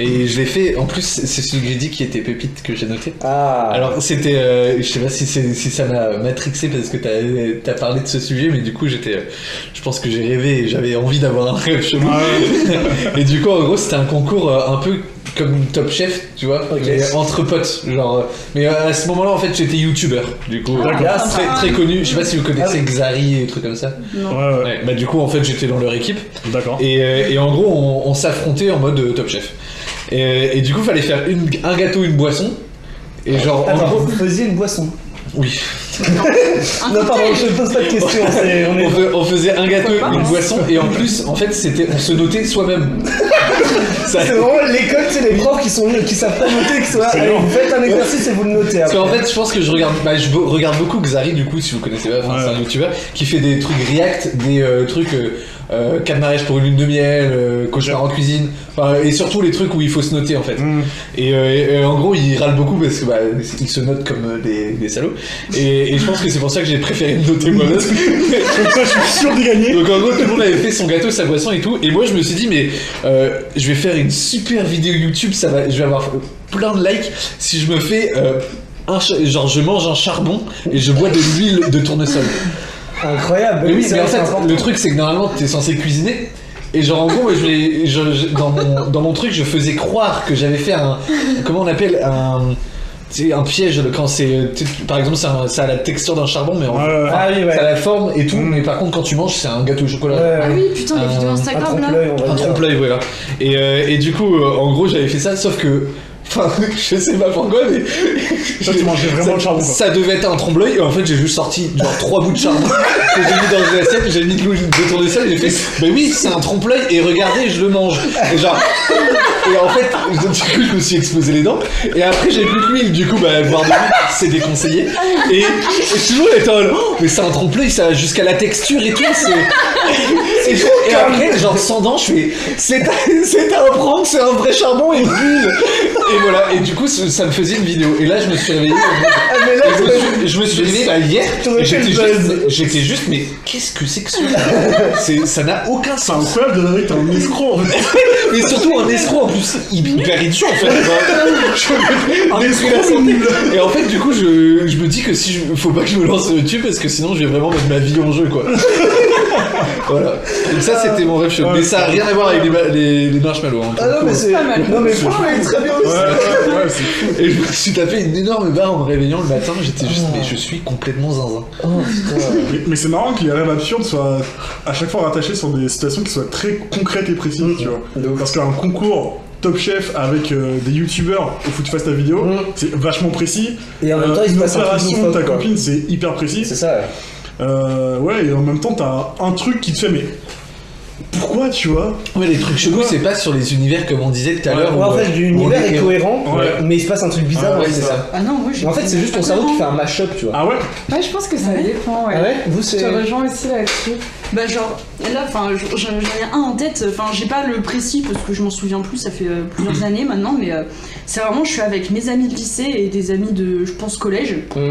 Et je l'ai fait, en plus c'est celui que j'ai dit qui était pépite que j'ai noté. Ah Alors c'était, euh, je sais pas si, ça m'a matrixé parce que t'as as parlé de ce sujet, mais du coup j'étais, euh, je pense que j'ai rêvé et j'avais envie d'avoir un rêve chelou. et du coup en gros c'était un concours euh, un peu comme Top Chef, tu vois, mais entre potes, genre. Mais à ce moment-là en fait j'étais youtubeur, du coup euh, très, très connu. Je sais pas si vous connaissez Ah. Xari et des trucs comme ça. Non. Ouais, ouais, Ouais, bah du coup en fait j'étais dans leur équipe. d'accord. Et, euh, et en gros, on, on s'affrontait en mode euh, Top Chef. Et, et du coup, fallait faire une- un gâteau, une boisson. Et genre, en Attends, gros, vous faisiez une boisson oui. Non, pardon, je pose pas de questions, c'est- on est... On, fe- on faisait un gâteau, une boisson, et en plus, en fait, c'était, on se notait soi-même. Ça- C'est vraiment l'école, c'est les profs qui, sont, qui savent pas noter, qui sont là, allez, vous faites un exercice et vous le notez Parce après. qu'en fait, je pense que je regarde, bah, je bo- regarde beaucoup Xari, du coup, si vous connaissez pas, enfin, Ouais. c'est un youtubeur, qui fait des trucs react, des euh, trucs euh, euh, quatre mariages pour une lune de miel, euh, cauchemar en cuisine, enfin, et surtout les trucs où il faut se noter en fait. Mmh. Et, euh, et, euh, en gros, il râle beaucoup parce que bah, se note comme euh, des, des salauds. Et, et je pense que c'est pour ça que j'ai préféré me noter moi-même. Comme ça, je suis sûr de gagner. Donc en gros, tout le monde avait fait son gâteau, sa boisson et tout. Et moi, je me suis dit, mais je vais faire une super vidéo YouTube. Ça va, je vais avoir plein de likes si je me fais un genre je mange un charbon et je bois de l'huile de tournesol. Incroyable, Mais oui, c'est mais en fait, le truc c'est que normalement t'es censé cuisiner. Et genre en gros, je vais- je- je- dans, mon, dans mon truc, je faisais croire que j'avais fait un. Comment on appelle un. C'est un piège quand c'est. Par exemple, c'est un- ça a la texture d'un charbon, mais en, Ouais, ouais. Ah oui, ouais. ça a la forme et tout. Mm. Mais par contre, quand tu manges, c'est un gâteau au chocolat. Ouais, Ah oui, putain, les vidéos Instagram là. Un trompe-l'œil, voilà. Et, euh, et du coup, euh, en gros, j'avais fait ça, sauf que. Enfin, je sais pas pourquoi, mais. Ça, tu mangeais vraiment ça, le charbon, quoi. Ça devait être un trompe-l'œil, et en fait, j'ai juste sorti genre trois bouts de charbon que j'ai mis dans une assiette, j'ai mis de l'huile de tournesol, et j'ai fait, bah oui, c'est un trompe-l'œil, et regardez, je le mange. Et genre. Et en fait, du coup, je me suis explosé les dents, et après, j'ai plus que l'huile, du coup, bah, boire de l'huile, c'est déconseillé. Et, et le en mode, oh, mais c'est un trompe-l'œil, ça va jusqu'à la texture et tout, c'est. Et, et après, genre sans dents, je fais c'est à, c'est à apprendre, c'est un vrai charbon et une bulle. Et voilà, et du coup, ça me faisait une vidéo. Et là, je me suis réveillé. Ah, mais là, je, me c'est- suis, je me suis réveillé bah, hier. J'étais juste, buzz. j'étais juste, mais qu'est-ce que c'est que ça C'est- Ça n'a aucun C'est sens. incroyable de un escroc en fait. Mais surtout un escroc en plus, hyper idiot en fait. Je- un escroc la santé. Et en fait, du coup, je, je me dis que si je, faut pas que je me lance sur YouTube parce que sinon je vais vraiment mettre ma vie en jeu quoi. Voilà. Donc ça, c'était mon rêve. Mais ça a rien à voir avec les, les, les marshmallows. hein, pour Ah le non, coup. mais c'est. pas mal. Non, mais franchement, il est très bien aussi. ouais, ouais, c'est fou. Et je me suis tapé une énorme barre en me réveillant le matin. J'étais juste, mais je suis complètement zinzin. Oh. Mais, mais c'est marrant que les rêves absurdes soient à chaque fois rattachés sur des situations qui soient très concrètes et précises, tu vois. De ouf. Parce qu'un concours Top Chef avec euh, des youtubeurs que tu fasses ta vidéo, Mm. c'est vachement précis. Et en même temps, Euh, il se une passe un truc opération de loufoque, ta quoi. copine, c'est hyper précis. C'est ça, ouais. Euh, ouais, et en même temps, t'as un truc qui te fait, mais pourquoi, tu vois Ouais, les trucs chelous, c'est pas sur les univers comme on disait tout à l'heure. Ouais, en fait, euh, l'univers est cohérent, Ouais. mais il se passe un truc bizarre. Ah ouais, c'est ça. Ah non, moi j'ai. En fait, c'est juste ton cerveau qui fait un mash-up, tu vois. Ah ouais Ouais, je pense que ça dépend, ouais. Ah ouais Vous, Je c'est. te rejoins aussi là-dessus. Bah genre là, enfin j'en ai un en tête. Enfin j'ai pas le précis parce que je m'en souviens plus. Ça fait euh, plusieurs années maintenant, mais euh, c'est vraiment je suis avec mes amis de lycée et des amis de je pense collège. Hum.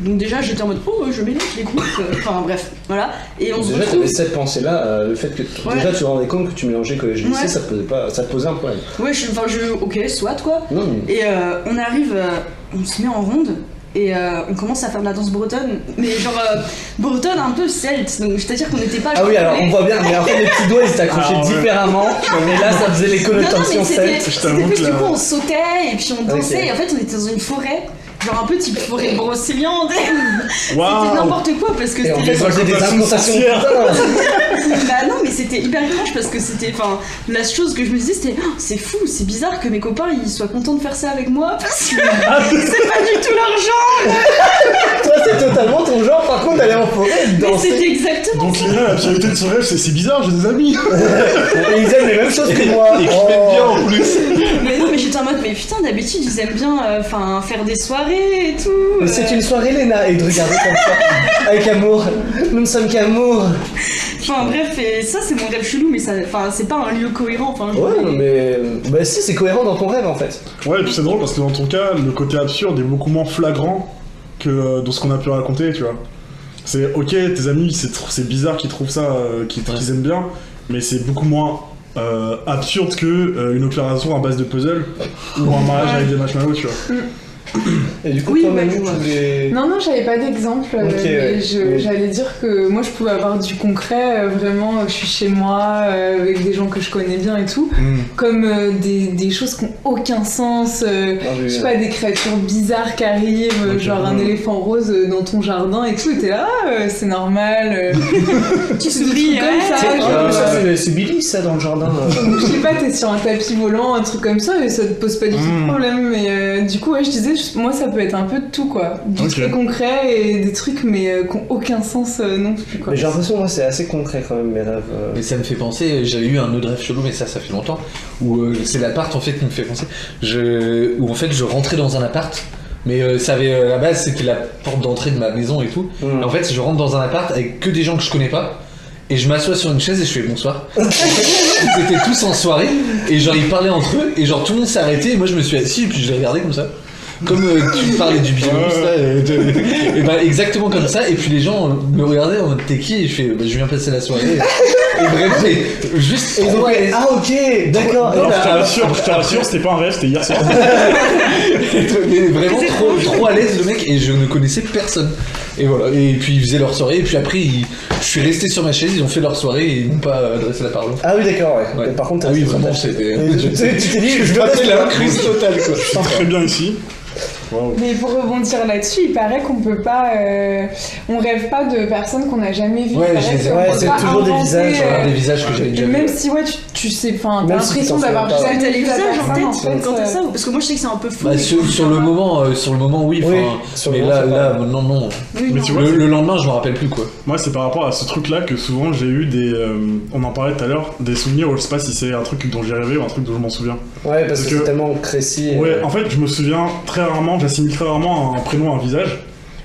Donc déjà j'étais en mode oh je mélange les groupes. euh, Enfin bref voilà. Et on se Déjà, retrouve. t'avais cette pensée-là, euh, le fait que t- Ouais. déjà tu te rendais compte que tu mélangeais collège et lycée, Ouais. ça te posait pas, ça te posait un problème. Ouais, je, enfin je ok soit quoi. Non, mais Et euh, on arrive, euh, on se met en ronde et euh, on commence à faire de la danse bretonne, mais genre euh, bretonne un peu celte, donc c'est-à-dire qu'on n'était pas. ah oui, alors on voit bien, mais fait les petits doigts ils étaient accrochés Ah différemment, mais là ça faisait les Non, non, mais connotations c'était celtes. je c'était plus du là- coup on sautait et puis on dansait Ok. et en fait on était dans une forêt, genre un peu type forêt de Brocéliande. C'était n'importe quoi parce que on c'était. des incantations bah non, mais c'était hyper étrange parce que c'était. Enfin, la chose que je me disais, c'était Oh, c'est fou, c'est bizarre que mes copains ils soient contents de faire ça avec moi parce que c'est pas du tout leur genre. Toi, c'est totalement ton genre, par contre, d'aller en forêt danser. c'était exactement Donc ça. La priorité de son rêve, c'est c'est bizarre, j'ai des amis. Et ils aiment les mêmes choses que moi. Et qui Oh. bien en plus. Mais non, mais j'étais en mode, mais putain, d'habitude ils aiment bien euh, enfin faire des soirées et tout. Mais euh. c'est une soirée, Léna, et de regarder comme ça, avec amour. Nous ne sommes qu'amour. Enfin bref, et ça c'est mon rêve chelou, mais ça, enfin c'est pas un lieu cohérent. Enfin, Ouais, non, mais. Bah, si, c'est cohérent dans ton rêve en fait. Ouais, et puis c'est drôle parce que dans ton cas, le côté absurde est beaucoup moins flagrant que euh, dans ce qu'on a pu raconter, tu vois. C'est ok, tes amis, c'est tr- c'est bizarre qu'ils trouvent ça, euh, qu'ils qu'ils aiment bien, mais c'est beaucoup moins absurde que euh, une opération à base de puzzle ou un mariage avec des marshmallows, tu vois. Et du coup, Oui, bah, tu voulais. Non, non, j'avais pas d'exemple, Ok, mais ouais. je- Oui. j'allais dire que moi je pouvais avoir du concret, euh, vraiment, je suis chez moi, euh, avec des gens que je connais bien et tout, comme euh, des, des choses qui ont aucun sens, euh, je sais pas, des créatures bizarres qui arrivent, genre un éléphant rose dans ton jardin et tout, et t'es là, ah, euh, c'est normal, Tu souris, euh, c'est- Billy, ça, dans le jardin. je sais pas, t'es sur un tapis volant, un truc comme ça, et ça te pose pas du tout Mm. de problème. Mais euh, du coup, ouais, je disais, moi, ça peut être un peu de tout, quoi. Du très concret et des trucs, mais euh, qui ont aucun sens euh, non plus, quoi. Mais j'ai l'impression, moi, c'est assez concret quand même, mes rêves. euh. Mais ça me fait penser, j'avais eu un autre rêve chelou, mais ça, ça fait longtemps, où euh, c'est l'appart en fait qui me fait penser. Je, où en fait je rentrais dans un appart, mais euh, ça avait, euh, à la base c'était la porte d'entrée de ma maison et tout. Et en fait, je rentre dans un appart avec que des gens que je connais pas. Et je m'assois sur une chaise et je fais bonsoir. ils étaient tous en soirée et genre ils parlaient entre eux et genre tout le monde s'est arrêté et moi je me suis assis et puis je les regardais comme ça. Comme euh, tu parlais du bios là, et, de- et ben exactement comme ça et puis les gens euh, me regardaient en mode t'es qui? Et je fais bah, je viens passer la soirée et bref mais juste Et ils ont trop à l'aise. Ah, ok, d'accord. Je te rassure, je te rassure, c'était pas un rêve, c'était hier soir. mais vraiment trop, trop à l'aise le mec et je ne connaissais personne. Et voilà, et puis ils faisaient leur soirée et puis après ils- je suis resté sur ma chaise, ils ont fait leur soirée et ils m'ont pas adressé la parole. Ah oui, d'accord, ouais. Ouais. Mais par contre, Ah oui, vraiment, c'était- Et Tu t'es dit, je dois la crise totale quoi. Je suis très bien ici. Mais pour rebondir là-dessus, il paraît qu'on peut pas. euh, on rêve pas de personnes qu'on n'a jamais vues. Ouais, ouais, c'est toujours des visages, euh, Genre des visages que j'avais déjà même si, ouais, tu, tu sais, enfin, t'as Même si tu l'impression d'avoir vu la visages en tête fait, quand t'as ça Parce que moi je sais que c'est un peu fou. Bah, sur, le moment, euh, sur le moment, oui. Sur le mais là, là, pas- non, non. Oui, Mais non. tu vois, Le, lendemain, je me rappelle plus quoi. Moi, c'est par rapport à ce truc-là que souvent j'ai eu des. euh, on en parlait tout à l'heure, des souvenirs où je sais pas si c'est un truc dont j'ai rêvé ou un truc dont je m'en souviens. Ouais, parce que c'est tellement précis. Ouais, en fait, je me souviens très rarement, j'assimile très rarement un prénom à un visage.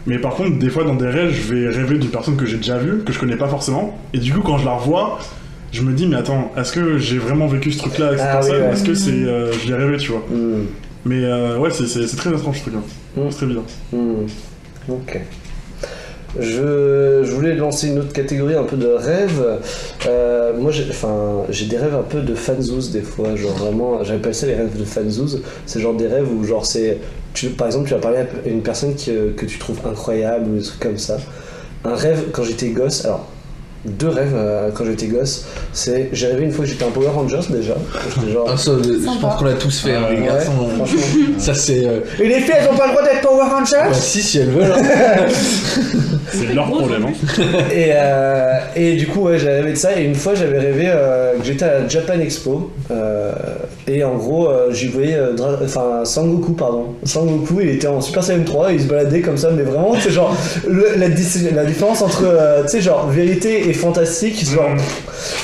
Mais par contre, des fois dans des rêves, je vais rêver d'une personne que j'ai déjà vue, que je connais pas forcément. Et du coup, quand je la revois, je me dis, mais attends, est-ce que j'ai vraiment vécu ce truc-là avec cette Ah oui, personne ouais. est-ce que c'est, euh, je l'ai rêvé, tu vois Hmm, Mais euh, ouais, c'est, très étrange ce truc-là. Mm. C'est très bizarre. hmm. Ok. Je, je voulais lancer une autre catégorie un peu de rêves. Euh, moi, j'ai, enfin, j'ai des rêves un peu de fanzouz des fois. Genre vraiment, j'appelle ça les rêves de fanzouz. C'est genre des rêves où genre c'est, par exemple, tu vas parler à une personne que, que tu trouves incroyable ou des trucs comme ça. Un rêve quand j'étais gosse. Alors. Deux rêves euh, quand j'étais gosse, c'est j'ai rêvé une fois que j'étais un Power Rangers déjà. Genre, Ah, ça, euh, je Sympa. pense qu'on l'a tous fait, hein, les ouais, garçons. Ça, c'est. euh, Et les filles, elles ont pas le droit d'être Power Rangers bah, si, si elles veulent. hein. C'est leur problème. Hein. et, euh, et du coup, ouais, j'avais rêvé de ça. Et une fois, j'avais rêvé euh, que j'étais à la Japan Expo. euh, et en gros, euh, j'y voyais euh, Dra- enfin, Sangoku, pardon. Sangoku, il était en Super Saiyan 3, il se baladait comme ça. Mais vraiment, c'est genre le- la, la différence entre, euh, tu sais, genre vérité et fantastique. Genre,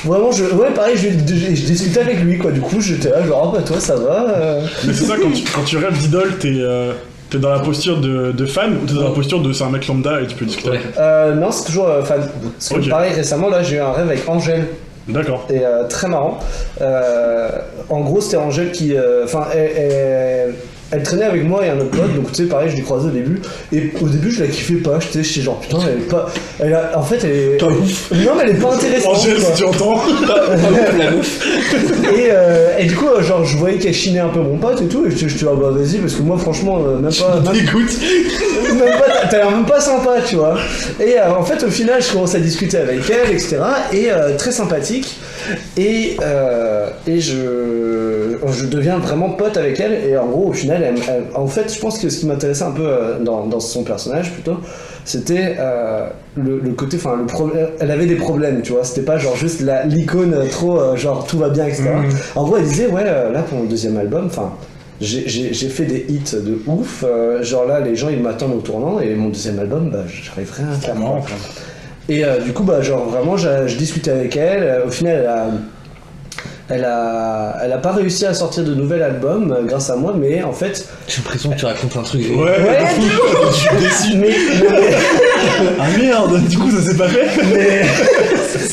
vraiment, je, ouais, pareil, je, je- je discutais avec lui, quoi. Du coup, j'étais là, genre, oh, bah toi, ça va. euh. Mais c'est ça, quand tu, quand tu rêves d'idole, t'es, euh, t'es dans la posture de, de fan ou t'es dans la posture de c'est un mec lambda et tu peux discuter Ouais. avec Euh, non, c'est toujours euh, fan. Parce que pareil, récemment, là, j'ai eu un rêve avec Angèle. D'accord. et euh, très marrant. Euh, en gros, c'était Angèle qui. euh, Enfin, elle, elle- elle traînait avec moi et un autre pote, donc tu sais, pareil, je l'ai croisée au début. Et au début, je la kiffais pas. J'étais j'étais genre, putain, elle est pas. Elle a, en fait, elle est. Non, mais elle est pas intéressante. Angèle, si tu entends. Et, euh, et du coup, genre, je voyais qu'elle chinait un peu mon pote et tout. Et je te ah bah vas-y, parce que moi, franchement, euh, même pas. Écoute. même pas, t'as l'air même pas sympa, tu vois. Et euh, en fait, au final, je commence à discuter avec elle, etc. Et euh, très sympathique. Et, et je, je deviens vraiment pote avec elle. Et en gros, au final, final, elle- elle- en fait, je pense que ce qui m'intéressait un peu euh, dans, dans son personnage plutôt, c'était euh, le, le côté, enfin, le problème. Elle avait des problèmes, tu vois. C'était pas genre juste l'icône euh, trop, euh, genre tout va bien, etc. Mhm. En gros, elle disait, ouais, là pour mon deuxième album, enfin. J'ai fait des hits de ouf, genre là les gens ils m'attendent au tournant et mon deuxième album, bah j'arriverai à faire. Et du coup, bah, genre vraiment, je, discutais avec elle. Au final, elle a, elle a, elle a pas réussi à sortir de nouvel album euh, grâce à moi, mais en fait, J'ai l'impression que tu racontes un truc. Ouais, Ouais, je suis déçu. mais, mais, Ah merde, du coup ça s'est pas fait mais,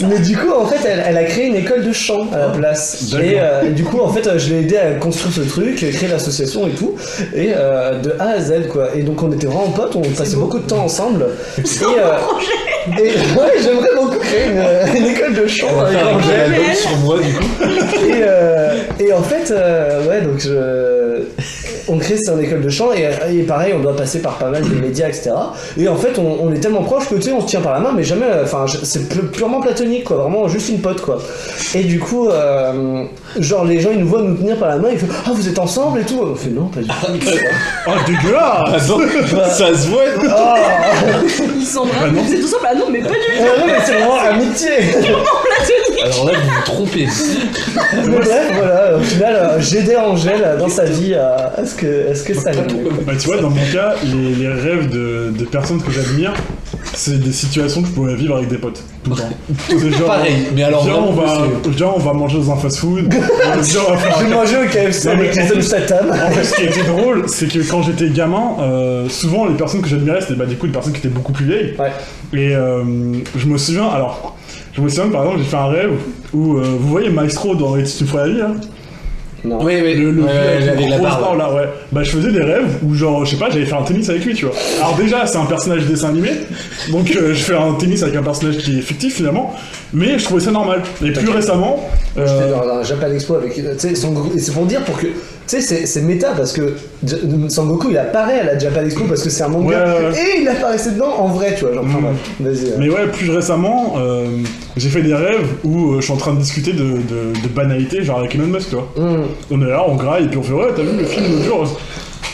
mais du coup, en fait, elle, elle a créé une école de chant à la place. D'accord. Et euh, du coup, en fait, euh, je l'ai aidé à construire ce truc, créer l'association et tout, et euh, de A à Z quoi. Et donc, on était vraiment potes, on passait beaucoup de temps ensemble. Et, euh, et ouais, j'aimerais beaucoup créer une, une école de chant avec faire un sur moi du coup. Et, euh, et en fait, euh, ouais, donc je, on crée son école de chant et, et pareil, on doit passer par pas mal de médias, etc. Et en fait, on, on est tellement proches que tu sais, on se tient par la main, mais jamais, enfin, je- c'est pu- purement platonique, quoi, vraiment juste une pote, quoi. Et du coup, euh, genre, les gens ils nous voient nous tenir par la main, ils font Ah, vous êtes ensemble? et tout. On fait Non, pas du tout. Oh dégueulasse Attends, ça se voit. non Ah, Ils sont Bah non. Vous êtes ensemble Ah non, mais pas du tout non, mais c'est vraiment amitié. Alors là, vous vous trompez. Mais bref, voilà, au final, euh, j'aidais Angèle dans sa vie à, à ce que, à ce que ça. Bah tu vois, dans mon cas, les, les rêves de, de personnes que j'admire, c'est des situations que je pourrais vivre avec des potes, tout le temps. C'est genre, Pareil, mais alors viens, on va, on va manger dans un fast-food, viens, on va faire un J'ai mangé au KFC Non, avec Jason plus- Statham. En fait, ce qui était drôle, c'est que quand j'étais gamin, euh, souvent les personnes que j'admirais, c'était bah, du coup des personnes qui étaient beaucoup plus vieilles. Ouais. Et euh, je me souviens, alors, je me souviens que par exemple, j'ai fait un rêve où, euh, vous voyez Maestro dans Et tu la vie, là Non. Oui, oui, le, le ouais, avec, la barbe. là, ouais. Bah, je faisais des rêves où, genre, je sais pas, j'allais faire un tennis avec lui, tu vois. Alors, déjà, c'est un personnage de dessin animé, donc euh, je fais un tennis avec un personnage qui est fictif finalement, mais je trouvais ça normal. Et plus récemment, euh, J'étais dans un Japan Expo avec. C'est pour dire pour que. Tu sais, c'est- c'est méta parce que Sangoku il apparaît à la Japan Expo parce que c'est un manga. Ouais, ouais, ouais. Et il apparaissait dedans en vrai, tu vois. Genre, enfin, Mm. vas-y. Mais ouais, plus récemment, euh, j'ai fait des rêves où euh, je suis en train de discuter de, de, de banalités, genre avec Elon Musk, tu vois. Mm. On est là, on graille, et puis on fait, ouais, t'as vu le film l'autre jour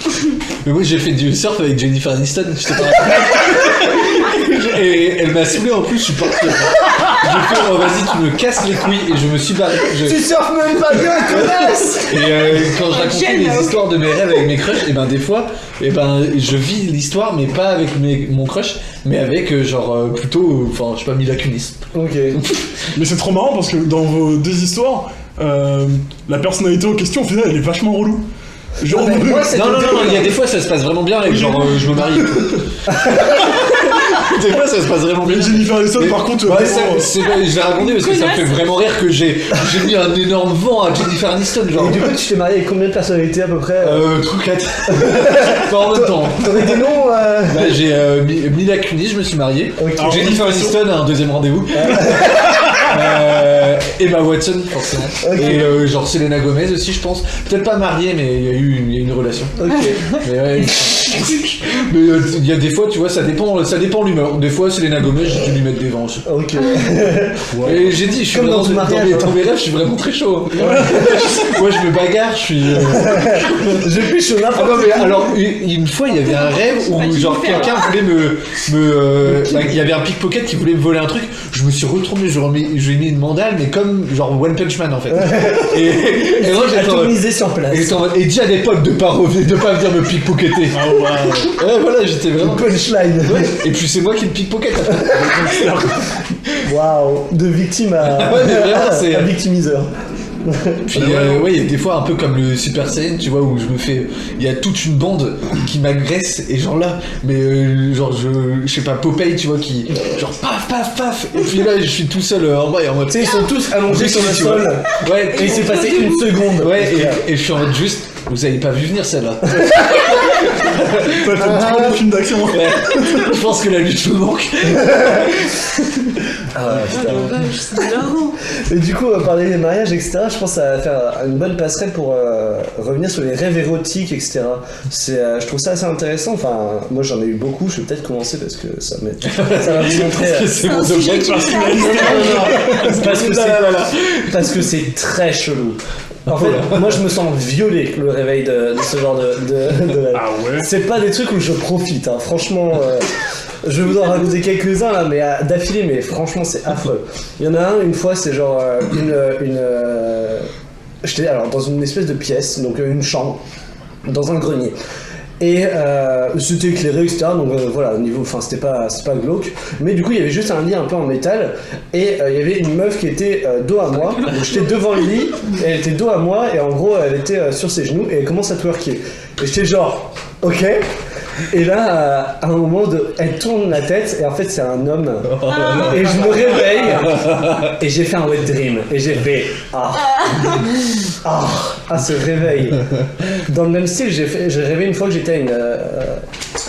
Mais moi j'ai fait du surf avec Jennifer Aniston, je t'ai pas Et elle m'a saoulé en plus, je suis parti. J'ai fait, oh, vas-y, tu me casses les couilles et je me suis barré. Je- Tu surfes même pas bien, connasse Et euh, quand je racontais les là, histoires de mes rêves avec mes crushs, et ben des fois, et ben je vis l'histoire, mais pas avec mes- mon crush, mais avec euh, genre euh, plutôt, enfin je sais pas, Mila Kunis. Ok. Mais c'est trop marrant parce que dans vos deux histoires, euh, la personnalité en question, au final, elle est vachement relou. Genre, moi, c'est- Non, non, non, non, il y a des fois ça se passe vraiment bien et genre euh, je me marie. Des fois ça se passe vraiment bien. Jennifer Aniston, Mais- par contre, Ouais, vraiment, ça- je l'ai raconté parce que ça me fait vraiment rire que j'ai j'ai mis un énorme vent à Jennifer Aniston, genre. Et du coup, tu t'es marié avec combien de personnalités à peu près Euh, tout quatre. pas en même temps. T'aurais des noms euh... Bah, j'ai euh, Mi- Mila Kunis, je me suis marié. Alors, Jennifer Aniston a un deuxième rendez-vous. euh, Emma Watson, forcément. Et euh, genre Selena Gomez aussi, je pense. Peut-être pas mariée, mais il y a eu une, il y a eu une relation. Ok. Mais ouais. Mais euh, il y a des fois, tu vois, ça dépend, ça dépend l'humeur. Des fois, Selena Gomez, j'ai dû lui mettre des vents aussi. Ok. Et j'ai dit, je suis Comme vraiment dans dans, mariage, hein. dans mes rêves, je suis vraiment très chaud. Moi, je me bagarre, je suis. euh, Je piche Ah n'importe non mais alors une fois il y avait un rêve où genre quelqu'un voulait me me euh, il y avait un pickpocket qui voulait me voler un truc je me suis retourné je remis je lui ai mis une mandale mais comme genre One Punch Man en fait et, et moi atomisé sur place. et et dis à des potes de pas revenir de pas venir me pickpocketer Ah ouais. Ouais voilà j'étais vraiment Punchline. Ouais. et puis c'est moi qui le pickpocket Waouh. De victime à, Ouais, mais vraiment, c'est- à victimiseur. Puis euh, ouais, il y a des fois un peu comme le Super Saiyan, tu vois, où je me fais, il y a toute une bande qui m'agresse et genre là, mais euh, genre je, je sais pas Popeye, tu vois, qui genre paf paf paf, et puis là je suis tout seul euh, en bas et en mode, Tu sais, ils sont tous allongés sur le Tu vois. sol. ouais, Et il s'est passé une seconde. ouais, et, et je suis en mode juste, vous avez pas vu venir celle-là. Toi, t'aimes trop les films d'action. Ouais. je pense que la lutte me manque. Ah, putain. Oh c'est. Et du coup, parler des mariages, etc., je pense que ça va faire une bonne passerelle pour euh, revenir sur les rêves érotiques, etc. C'est, euh, je trouve ça assez intéressant. Enfin, moi j'en ai eu beaucoup, je vais peut-être commencer parce que ça, m'aide- ça montrer. euh, c'est mon objet. qui Non, non, non, parce que Là, c'est- là, là, là. parce que c'est très chelou. En fait, moi je me sens violé le réveil de, de ce genre de. de, de- Ah ouais C'est pas des trucs où je profite, hein. franchement. euh, je vais vous en raconter quelques-uns là, mais euh, d'affilée, mais franchement c'est affreux. Il y en a un, une fois, c'est genre euh, une. une euh, J'étais alors dans une espèce de pièce, donc euh, une chambre, dans un grenier. Et euh, c'était éclairé, etc. Donc euh, voilà, au niveau, enfin c'était pas, pas glauque. Mais du coup, il y avait juste un lit un peu en métal. Et euh, il y avait une meuf qui était euh, dos à moi. Donc j'étais devant le lit, et elle était dos à moi, et en gros, elle était sur ses genoux, et elle commence à twerker. Et j'étais genre, ok. Et là, à un moment, de, elle tourne la tête, et en fait, c'est un homme. Et je me réveille, et j'ai fait un wet dream. Et j'ai fait, ah, ah, ah, ce réveil. Dans le même style, j'ai fait- j'ai rêvé une fois que j'étais à une, euh,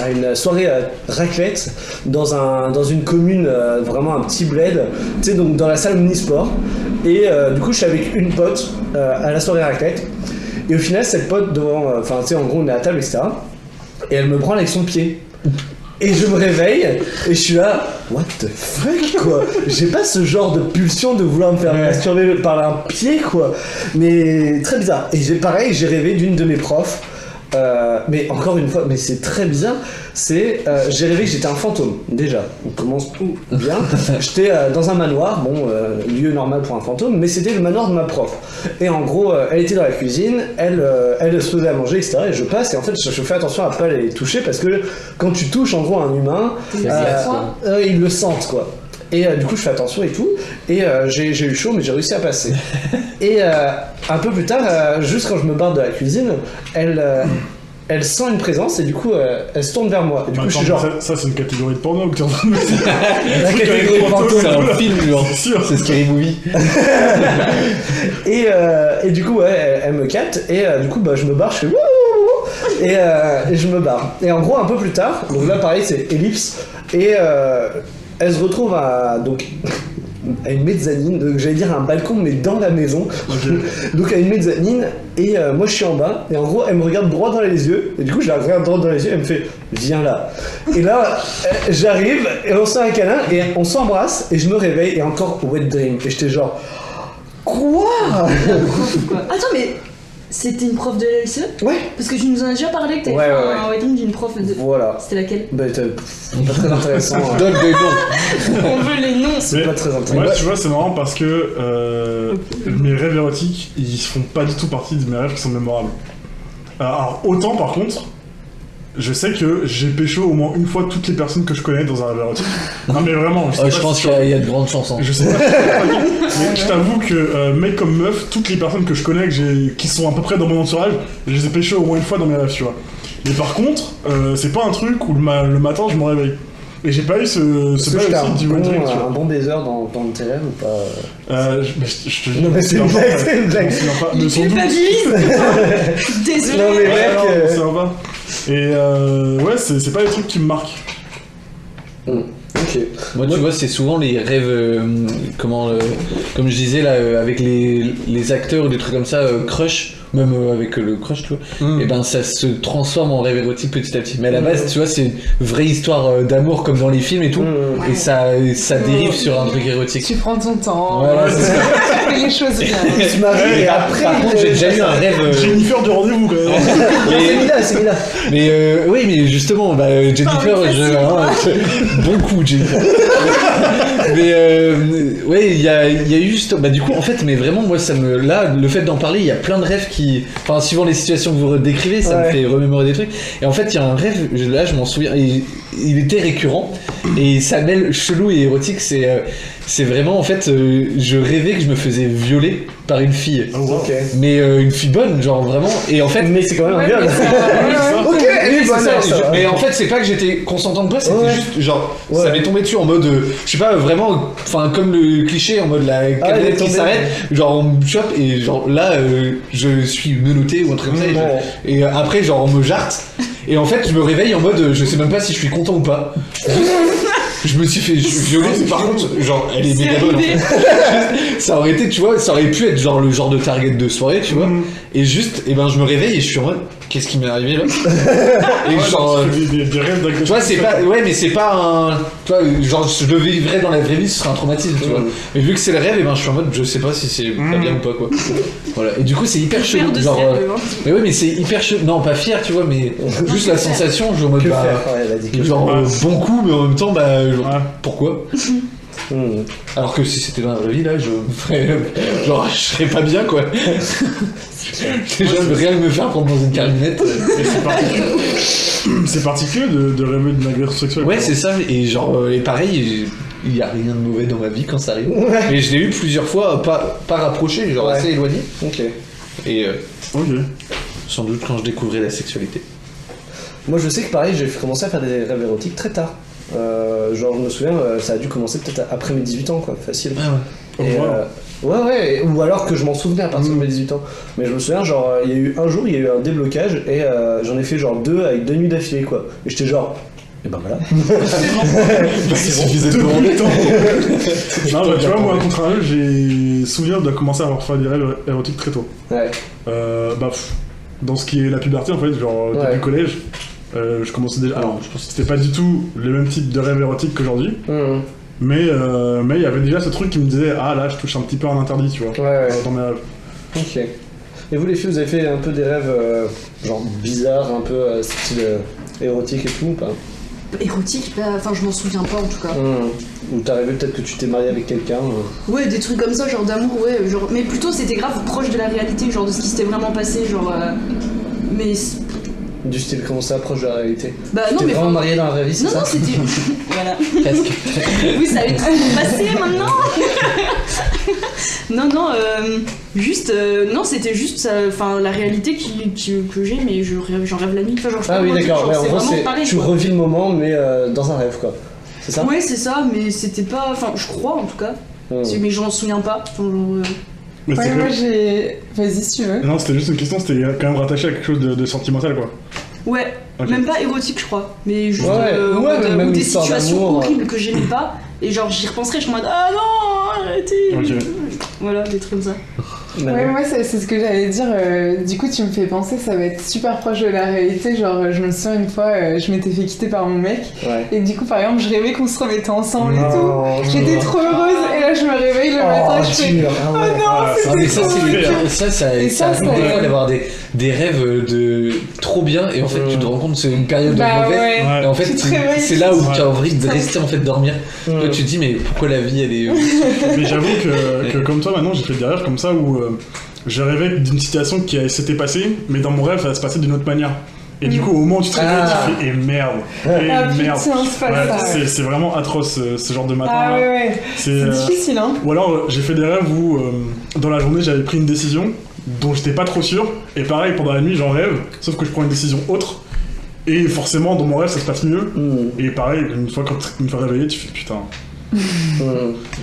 à une soirée euh, raclette dans, un, dans une commune, euh, vraiment un petit bled, tu sais, donc dans la salle Omnisport. Et du coup, je suis avec une pote à la soirée raclette. Et au final, cette pote devant, enfin, tu sais, en gros, on est à table, etc. Et elle me prend avec son pied. Et je me réveille et je suis là, what the fuck quoi J'ai pas ce genre de pulsion de vouloir me faire masturber par un pied quoi. Mais très bizarre. Et j'ai pareil, j'ai rêvé d'une de mes profs. Euh, mais encore une fois, mais c'est très bizarre. C'est, euh, j'ai rêvé que j'étais un fantôme. Déjà, on commence tout bien. J'étais euh, dans un manoir, bon, euh, lieu normal pour un fantôme, mais c'était le manoir de ma prof. Et en gros, euh, elle était dans la cuisine, elle, euh, elle se faisait à manger, etc. Et je passe, et en fait, je, je fais attention à pas les toucher parce que quand tu touches en gros un humain, euh, euh, ils le sentent quoi. Et euh, du coup, je fais attention et tout. Et euh, j'ai j'ai eu chaud, mais j'ai réussi à passer. et euh, un peu plus tard, euh, juste quand je me barre de la cuisine, elle, euh, elle sent une présence et du coup, euh, elle se tourne vers moi. Et du coup, je suis genre. ça, ça, c'est une catégorie de porno que t'es en train de me dire. La catégorie fantôme. C'est un film, genre. C'est sûr. C'est Scary Movie. Et, euh, et du coup, ouais, elle, elle me capte, et euh, du coup, bah, je me barre, je fais et, euh, et je me barre. Et en gros, un peu plus tard, donc là, pareil, c'est ellipse, et euh, elle se retrouve à, donc, à une mezzanine, donc j'allais dire un balcon, mais dans la maison. donc à une mezzanine, et euh, moi je suis en bas, et en gros, elle me regarde droit dans les yeux, et du coup, je la regarde droit dans les yeux, elle me fait Viens là. Et là, euh, j'arrive, et on se fait un câlin, et on s'embrasse, et je me réveille, et encore wet dream, et j'étais genre. Quoi? Attends, mais c'était une prof de l'LCE Ouais, Parce que tu nous en as déjà parlé que t'avais Ouais, fait ouais, un ouais. wedding d'une prof de. voilà. C'était laquelle? Bah, pff, pas très intéressant. hein. Donne des noms. On veut les noms C'est pas très intéressant. Ouais, tu vois, c'est marrant parce que euh, mes rêves érotiques, ils font pas du tout partie de mes rêves qui sont mémorables. Alors, autant par contre, je sais que j'ai pécho au moins une fois toutes les personnes que je connais dans un rêve érotique. Non, mais vraiment, je, sais pas je pense qu'il y, a- il y a de grandes chances. hein. Je sais pas. mais je t'avoue que euh, mec comme meuf, toutes les personnes que je connais, que j'ai, qui sont à peu près dans mon entourage, je les ai pécho au moins une fois dans mes rêves, tu vois. Mais par contre, euh, c'est pas un truc où le, ma- le matin je me réveille. Et j'ai pas eu ce, ce pas un aussi du bon, tu un vois. bon baiser dans, dans tes rêves ou pas Euh, je, mais je- je te dis, Non, mais c'est une un blague, pas, c'est une blague. Il culpabilise Non, mais Ouais, mec, euh, c'est sympa. Et euh, ouais, c'est c'est pas des trucs qui me marquent. Ok. Moi, tu vois, c'est souvent les rêves, euh, comment, euh, comme je disais là, euh, avec les, les acteurs ou des trucs comme ça, euh, crush, même euh, avec euh, le crush, tu vois, et ben ça se transforme en rêve érotique petit à petit. Mais à la base, tu vois, c'est une vraie histoire euh, d'amour comme dans les films et tout, Mmh. et ça, ça dérive sur un truc érotique. Tu prends ton temps, Voilà, c'est ça. tu fais les choses bien. Tu te maries et après. Par contre, j'ai déjà eu un rêve. euh, Jennifer du rendez-vous quand même. C'est Mila, c'est Mila. Mais euh, oui, mais justement, bah, Jennifer, je, hein, je- bon coup, Jennifer. Mais euh, ouais, il y a, il y a eu juste, bah du coup, en fait, mais vraiment, moi, ça me, là, le fait d'en parler, il y a plein de rêves qui, enfin, suivant les situations que vous décrivez, ça me fait remémorer des trucs. Et en fait, il y a un rêve, je- là, je m'en souviens, et il était récurrent, et ça mêle chelou et érotique. C'est, euh, c'est vraiment, en fait, euh, je rêvais que je me faisais violer par une fille. Ok. Mais euh, une fille bonne, genre vraiment. Et en fait, Mais c'est quand même un viol. Ok, oui, c'est ça, je- mais en fait, c'est pas que j'étais consentant de pas, c'était Ouais. juste genre, Ouais. ça m'est tombé dessus en mode, euh, je sais pas, vraiment, enfin, comme le cliché en mode la Ah, il est camionnette qui tombé. s'arrête, genre on me chope et genre là, euh, je suis menotté ou un truc comme ça, et, je- Ouais. et, euh, après, genre on me jarte, et en fait, je me réveille en mode, euh, je sais même pas si je suis content ou pas. je me suis fait violer, mais par contre, genre, elle est méga bonne. ça aurait été, tu vois, ça aurait pu être genre le genre de target de soirée, tu vois. Mhm. Et juste, et ben, je me réveille et je suis en mode, qu'est-ce qui m'est arrivé là? Et Ouais, genre. euh, tu fais des, des rêves. Tu vois, c'est pas. Ouais, mais c'est pas un. Tu vois, genre, je le vivrais dans la vraie vie, ce serait un traumatisme, tu vois. Mm. Mais vu que c'est le rêve, et ben, je suis en mode, je sais pas si c'est pas Mm. bien ou pas, quoi. Voilà. Et du coup, c'est hyper chelou. Genre. ce euh, hein. Mais oui, mais c'est hyper chelou. Non, pas fier, tu vois, mais juste la sensation, je suis en mode, bah. Genre, euh, bon coup, mais en même temps, bah. Genre, Ouais. Pourquoi Hmm. Alors que si c'était dans la vraie vie, là, je ferais. Genre, je serais pas bien, quoi. Déjà, rien que me faire prendre dans une camionnette. Et c'est particulier, particulier de, de rêver d'une agression sexuelle. Ouais, c'est ça. Et genre, euh, et pareil, il y a rien de mauvais dans ma vie quand ça arrive. Ouais. Mais je l'ai eu plusieurs fois, pas, pas rapproché, genre Ouais. assez éloigné. Ok. Et euh, Ok. sans doute quand je découvrais la sexualité. Moi, je sais que pareil, j'ai commencé à faire des rêves érotiques très tard. Euh, genre, je me souviens, euh, ça a dû commencer peut-être après mes 18 ans, quoi, facile. Ah ouais. Et, wow. euh, ouais, ouais, et- ou alors que je m'en souvenais à partir de Mm. mes 18 ans. Mais je me souviens, genre, il y a eu un jour, il y a eu un déblocage, et euh, j'en ai fait genre deux avec deux nuits d'affilée, quoi. Et j'étais genre, et ben voilà. Il suffisait de demander temps. non, bah, tu vois, moi, à contrario, j'ai souvenir de commencer à avoir fait des rêves érotiques très tôt. Ouais. Euh, bah, pff, dans ce qui est la puberté, en fait, genre Ouais. depuis le collège, euh, je commençais déjà. Alors, je pense que c'était pas du tout le même type de rêve érotique qu'aujourd'hui, Mhm. mais euh, mais il y avait déjà ce truc qui me disait Ah là, je touche un petit peu à un interdit, tu vois. Ouais, ouais. Dans mes rêves. Ok. Et vous les filles, vous avez fait un peu des rêves euh, genre bizarres, un peu euh, style euh, érotique et tout ou pas? Érotique, bah, enfin je m'en souviens pas en tout cas. Hmm. Ou t'es arrivé peut-être que tu t'es marié avec quelqu'un euh? Ouais, des trucs comme ça, genre d'amour, ouais. Genre... Mais plutôt c'était grave proche de la réalité, genre de ce qui s'était vraiment passé, genre. euh, Mais. C'est- du style comment ça approche de la réalité Bah non, mais. vraiment marié dans la vraie vie, c'est Non, ça non, c'était. voilà. Presque. Vous savez tout passer maintenant Non, non, euh, juste. euh, non, c'était juste ça- enfin, la réalité qui, qui- que j'ai, mais je rêve- j'en rêve la nuit. Enfin, genre, je Ah pas oui, dire, d'accord. genre, Ouais, en c'est gros, vraiment c'est pareil. tu quoi. revis le moment, mais euh, dans un rêve, quoi. C'est ça? Ouais, c'est ça, mais c'était pas. Enfin, je crois en tout cas. Hmm. C'est- Mais je m'en souviens pas. Enfin, genre, euh, Mais Ouais, moi j'ai. Vas-y si tu veux. Non, c'était juste une question, c'était quand même rattaché à quelque chose de, de sentimental, quoi. Ouais, même pas érotique, je crois. Mais juste Ouais, euh, ouais, mais euh, même ou des situations horribles que j'aimais pas. Et genre, j'y repenserais, je suis en mode Ah non, arrêtez. Voilà, des trucs comme ça. Manu Ouais, moi c'est c'est ce que j'allais dire. euh, du coup, tu me fais penser, ça va être super proche de la réalité. Genre, je me souviens une fois, euh, je m'étais fait quitter par mon mec. Ouais. Et du coup, par exemple, je rêvais qu'on se remettait ensemble et tout. Non, J'étais trop heureuse. Et là, je me réveille le matin, Oh, je fais. Ah Oh ouais. non, Ah, c'était ça, bien. ça, ça, Et ça ça, arrive des rêves de trop bien et en fait Mm. tu te rends compte que c'est une période Bah mauvaise ouais. Ouais. et en fait c'est là où tu as envie de rester en fait dormir. Toi, tu te dis mais pourquoi la vie elle est Mais j'avoue que, que comme toi maintenant j'ai fait des rêves comme ça où euh, je rêvais d'une situation qui s'était passée, mais dans mon rêve ça va se passer d'une autre manière. Et du coup au moment où tu te réveilles, Ah. tu fais et merde, et Ah merde. putain, c'est Ouais, vraiment atroce euh, ce genre de matin. Ah là. ouais, ouais. C'est, euh, difficile, hein. Ou alors euh, j'ai fait des rêves où euh, dans la journée j'avais pris une décision dont j'étais pas trop sûr, et pareil pendant la nuit j'en rêve, sauf que je prends une décision autre, et forcément dans mon rêve ça se passe mieux. Hmm. Et pareil, une fois, quand, une fois réveillé, tu fais putain. Hmm.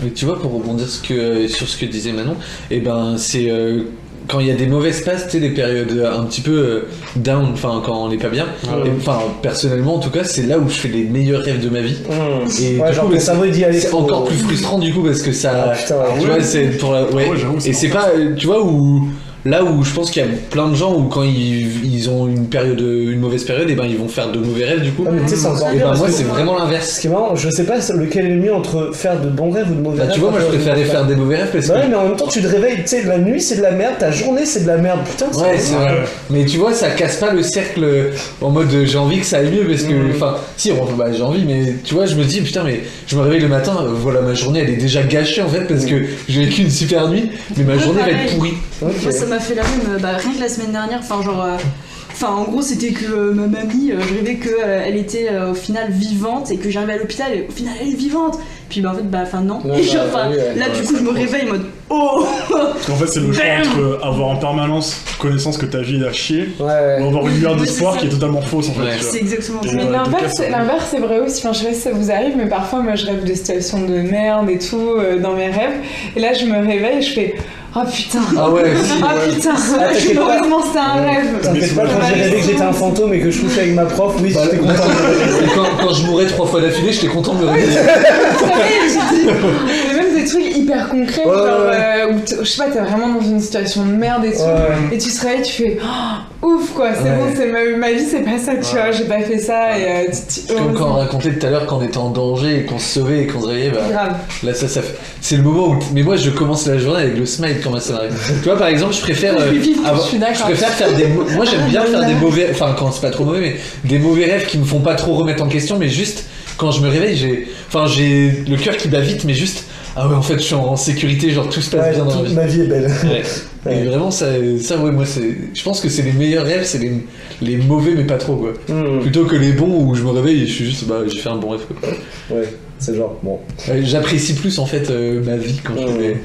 Mais tu vois, pour rebondir ce que, sur ce que disait Manon, et ben c'est euh, quand il y a des mauvaises passes, tu sais, des périodes un petit peu euh, down, enfin quand on n'est pas bien. Ah Et, Enfin, personnellement, en tout cas, c'est là où je fais les meilleurs rêves de ma vie. Hmm. Et Ouais, du genre coup, il dit allez c'est encore plus frustrant du coup parce que ça. Ah, putain, tu ouais. vois, c'est pour la. Ouais. Ah Et c'est pas, euh, tu vois, où là où je pense qu'il y a plein de gens où quand ils, ils ont une période, une mauvaise période, et ben ils vont faire de mauvais rêves du coup. Ah, mais tu sais, c'est encore Et bien ben moi c'est vraiment l'inverse. Ce qui est marrant, je sais pas lequel est le mieux entre faire de bons rêves ou de mauvais Bah, rêves. tu vois, moi je préférais faire des mauvais rêves parce Bah que. ouais, mais en même temps, tu te réveilles, tu sais, la nuit c'est de la merde, ta journée c'est de la merde, putain. Ouais, c'est vrai. Mais tu vois, ça casse pas le cercle euh, en mode euh, j'ai envie que ça aille mieux parce que. Mm. Enfin, si, on- bah, j'ai envie, mais tu vois, je me dis putain, mais je me réveille le matin, euh, voilà, ma journée elle est déjà gâchée en fait parce que j'ai vécu une super nuit, mais ma journée va être pourrie. M'a fait la même, euh, bah, rien que la semaine dernière, enfin, genre. euh, Enfin, en gros, c'était que euh, ma mamie, euh, je rêvais qu'elle était euh, au final vivante et que j'arrivais à l'hôpital et au final elle est vivante. Puis bah, en fait, bah, enfin, non. Ouais, Genre, bah, enfin, oui, ouais. là, Ouais, du coup, je me réveille en mode Oh Parce qu'en fait, c'est le choix entre euh, avoir en permanence connaissance que ta vie est à chier Ouais, ouais. ou avoir une lueur d'espoir qui est totalement fausse en fait. Ouais. C'est exactement ça. Et Mais l'inverse, c'est vrai aussi. Enfin, je sais pas si ça vous arrive, mais parfois, moi, je rêve de situations de merde et tout euh, dans mes rêves. Et là, je me réveille et je fais Oh putain Ah ouais, si, Ah ouais. putain t'inquiète pas. Heureusement c'était un rêve T'inquiète pas, quand j'ai rêvé que j'étais un fantôme et que je couchais avec ma prof, oui, Bah, j'étais content. Quand, quand je mourrais trois fois d'affilée, j'étais content de me réveiller. trucs hyper concrets, Ouais, genre ouais, euh, où je sais pas, t'es vraiment dans une situation de merde et tout, Ouais. et tu te réveilles, tu fais Oh, ouf quoi, c'est Ouais. bon, c'est ma, ma vie, c'est pas ça, tu vois, j'ai pas fait ça, et euh, tu- tu- Comme quand on racontait tout à l'heure qu'on était en danger et qu'on se sauvait et qu'on se réveillait, bah, Grave. là ça, ça fait- c'est le moment où. Mais moi je commence la journée avec le smile quand ça m'arrive. tu vois par exemple, je préfère. euh, avoir- je préfère faire des. Moi j'aime bien faire des mauvais. Enfin quand c'est pas trop mauvais, mais des mauvais rêves qui me font pas trop remettre en question, mais juste quand je me réveille, j'ai. Enfin j'ai le cœur qui bat vite, mais juste. Ah ouais, en fait je suis en sécurité, genre tout se passe Ouais, bien dans la toute vie. ma vie est belle. Ouais. Ouais. Et vraiment, ça, ça ouais, moi, c'est. Je pense que c'est les meilleurs rêves, c'est les, les mauvais, mais pas trop, quoi. Hmm, Plutôt que les bons où je me réveille et je suis juste, bah, j'ai fait un bon rêve, quoi. Ouais, c'est genre, bon. Ouais, J'apprécie plus, en fait, euh, ma vie quand je Ouais.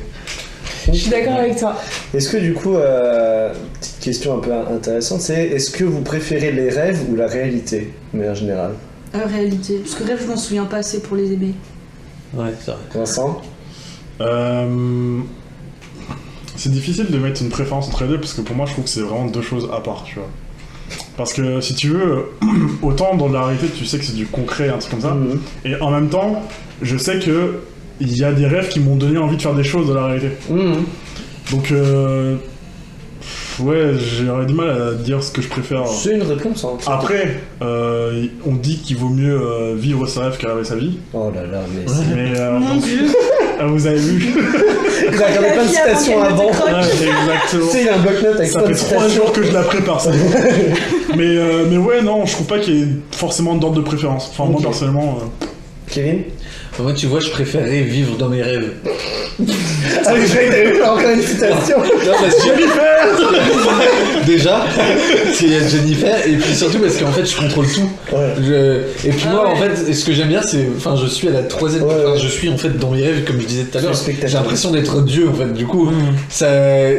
fais. Je suis d'accord avec toi. Est-ce que du coup, euh, petite question un peu intéressante, c'est est-ce que vous préférez les rêves ou la réalité, de manière générale? Euh, réalité. Parce que rêve, je m'en souviens pas assez pour les aimer. Ouais, c'est vrai. Vincent? Euh, C'est difficile de mettre une préférence entre les deux parce que pour moi je trouve que c'est vraiment deux choses à part, tu vois. Parce que si tu veux, autant dans la réalité tu sais que c'est du concret, un truc comme ça, Mhm. et en même temps je sais que il y a des rêves qui m'ont donné envie de faire des choses dans la réalité. Mhm. Donc euh, ouais, j'aurais du mal à dire ce que je préfère. C'est une réponse, hein. Après, euh, on dit qu'il vaut mieux vivre ses rêves que rêver sa vie, Oh là là, mais c'est... mais euh, Mon dieu ah, vous avez vu Il a regardé plein de citations avant. Ouais, Tu exactement. sais, il a un bloc-notes avec Ça plein de fait trois citations. jours que je la prépare, ça. mais, euh, mais ouais, non, je trouve pas qu'il y ait forcément d'ordre de préférence. Enfin, moi Ok. personnellement. euh, Kevin? Moi, tu vois, je préférerais vivre dans mes rêves. Ah oui, fait encore une citation. Non, parce que Jennifer Déjà, a Jennifer, et puis surtout parce qu'en fait, je contrôle tout. Ouais. Je- Et puis Ah moi, en fait, ce que j'aime bien, c'est. Enfin, je suis à la troisième. Ouais, enfin, ouais. Je suis en fait dans mes rêves, comme je disais tout à l'heure. spectateur. J'ai l'impression d'être Dieu, en fait. Du coup, ça,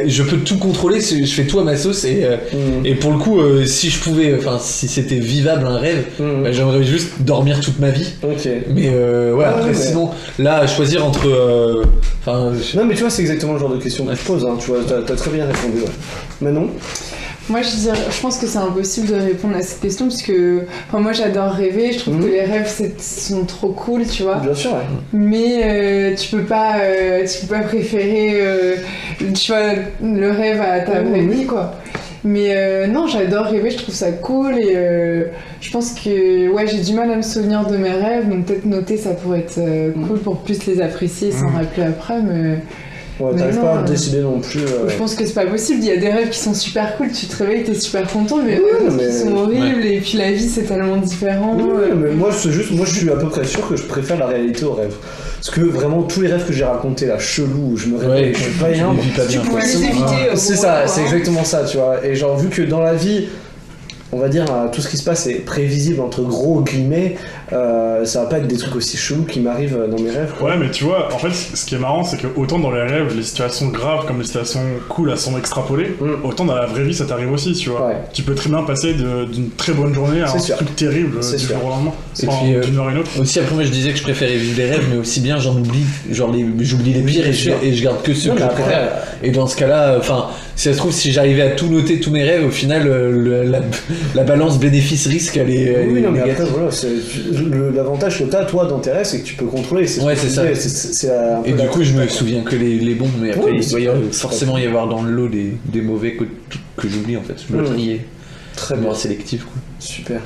je peux tout contrôler. c'est- Je fais tout à ma sauce. Et, euh, Mhm. et pour le coup, euh, si je pouvais. Enfin, si c'était vivable un rêve, Mhm. bah, j'aimerais juste dormir toute ma vie. Ok. Mais euh, ouais, Ah, après, ouais. sinon, là, à choisir entre. euh, Enfin, je- Non mais tu vois c'est exactement le genre de question que je pose, hein. tu vois, t'as, t'as très bien répondu. Ouais. Manon Moi, je, dirais, je pense que c'est impossible de répondre à cette question parce que enfin, moi, j'adore rêver. Je trouve Mhm. que les rêves c'est- sont trop cool, tu vois. Bien sûr, ouais. Mais euh, tu peux pas, euh, tu peux pas préférer, euh, tu vois, le rêve à ta Mhm. vraie vie, quoi. Mais euh, non, j'adore rêver. Je trouve ça cool et euh, je pense que ouais, j'ai du mal à me souvenir de mes rêves, donc peut-être noter ça pourrait être euh, cool pour plus les apprécier et s'en Mhm. rappeler après. Mais Ouais, t'arrives pas à euh, décider non plus. euh, je pense que c'est pas possible. Il y a des rêves qui sont super cool. Tu te réveilles, t'es super content, mais Ouais, mais- qui sont horribles. Et puis la vie, c'est tellement différent. Euh, mais moi, c'est juste, moi, je suis à peu près sûr que je préfère la réalité au rêve. Parce que vraiment, tous les rêves que j'ai racontés là, chelou, où je me réveille, Ouais, je suis pas je bien. pas Tu bien. pouvais quoi. les éviter. euh, C'est ça, voilà, c'est quoi. exactement ça, tu vois. Et genre, vu que dans la vie, on va dire, euh, tout ce qui se passe est prévisible, entre gros guillemets, euh, ça va pas être des trucs aussi chelous qui m'arrivent dans mes rêves. quoi. Ouais, mais tu vois, en fait, ce qui est marrant, c'est que autant dans les rêves, les situations graves comme les situations cool, elles sont extrapolées, Mm. autant dans la vraie vie, ça t'arrive aussi, tu vois. Ouais. Tu peux très bien passer d'une très bonne journée à un sûr. truc terrible du sûr. jour au lendemain. Et Enfin, puis, euh, d'une heure à une autre. Aussi après moi je disais que je préférais vivre les rêves mais aussi bien j'en oublie genre les j'oublie les pires et je, et garde que ceux Non, que je après, préfère et dans ce cas-là enfin si ça se trouve si j'arrivais à tout noter tous mes rêves au final euh, le- la, la balance bénéfice-risque elle est, elle Oui, est non, mais négative. après, voilà, l'avantage que t'as, toi, dans tes rêves, c'est que tu peux contrôler. Ouais, c'est ça. c'est- et du coup je me souviens que les, les bons mais après Oui, il doit y avoir- forcément y avoir dans le lot des, des mauvais que, que j'oublie en fait je dois trier Très bien. quoi. Super.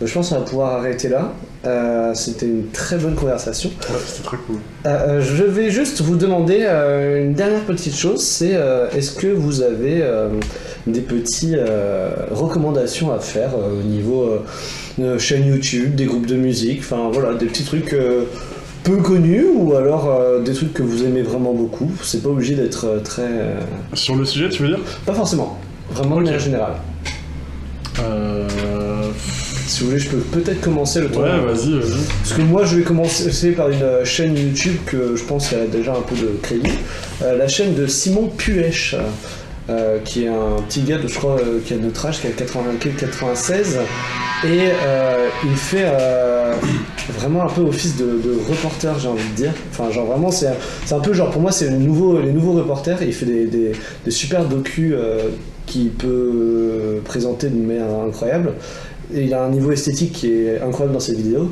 Bah, je pense qu'on va pouvoir arrêter là. Euh, C'était une très bonne conversation. Ouais, c'était très cool. Euh, euh, je vais juste vous demander euh, une dernière petite chose, c'est euh, est-ce que vous avez euh, des petites recommandations à faire euh, au niveau euh, de chaîne YouTube, des groupes de musique, enfin voilà, des petits trucs euh, peu connus ou alors euh, des trucs que vous aimez vraiment beaucoup. C'est pas obligé d'être euh, très... euh, Sur le sujet, tu veux dire? Pas forcément, vraiment de manière générale. Euh... Si vous voulez, je peux peut-être commencer le temps. Ouais, vas-y, vas-y. Parce que moi, je vais commencer par une euh, chaîne YouTube que je pense qu'elle a déjà un peu de crédit. Euh, la chaîne de Simon Puech. Euh, qui est un petit gars, de, je crois, euh, qui a notre âge, qui a 80, 96, et euh, il fait vraiment un peu office de, de reporter, j'ai envie de dire. Enfin, genre vraiment, c'est c'est un peu genre pour moi, c'est le nouveau, les nouveaux reporters. Il fait des, des, super docus qu'il peut présenter d'une manière incroyable. Et il a un niveau esthétique qui est incroyable dans ses vidéos.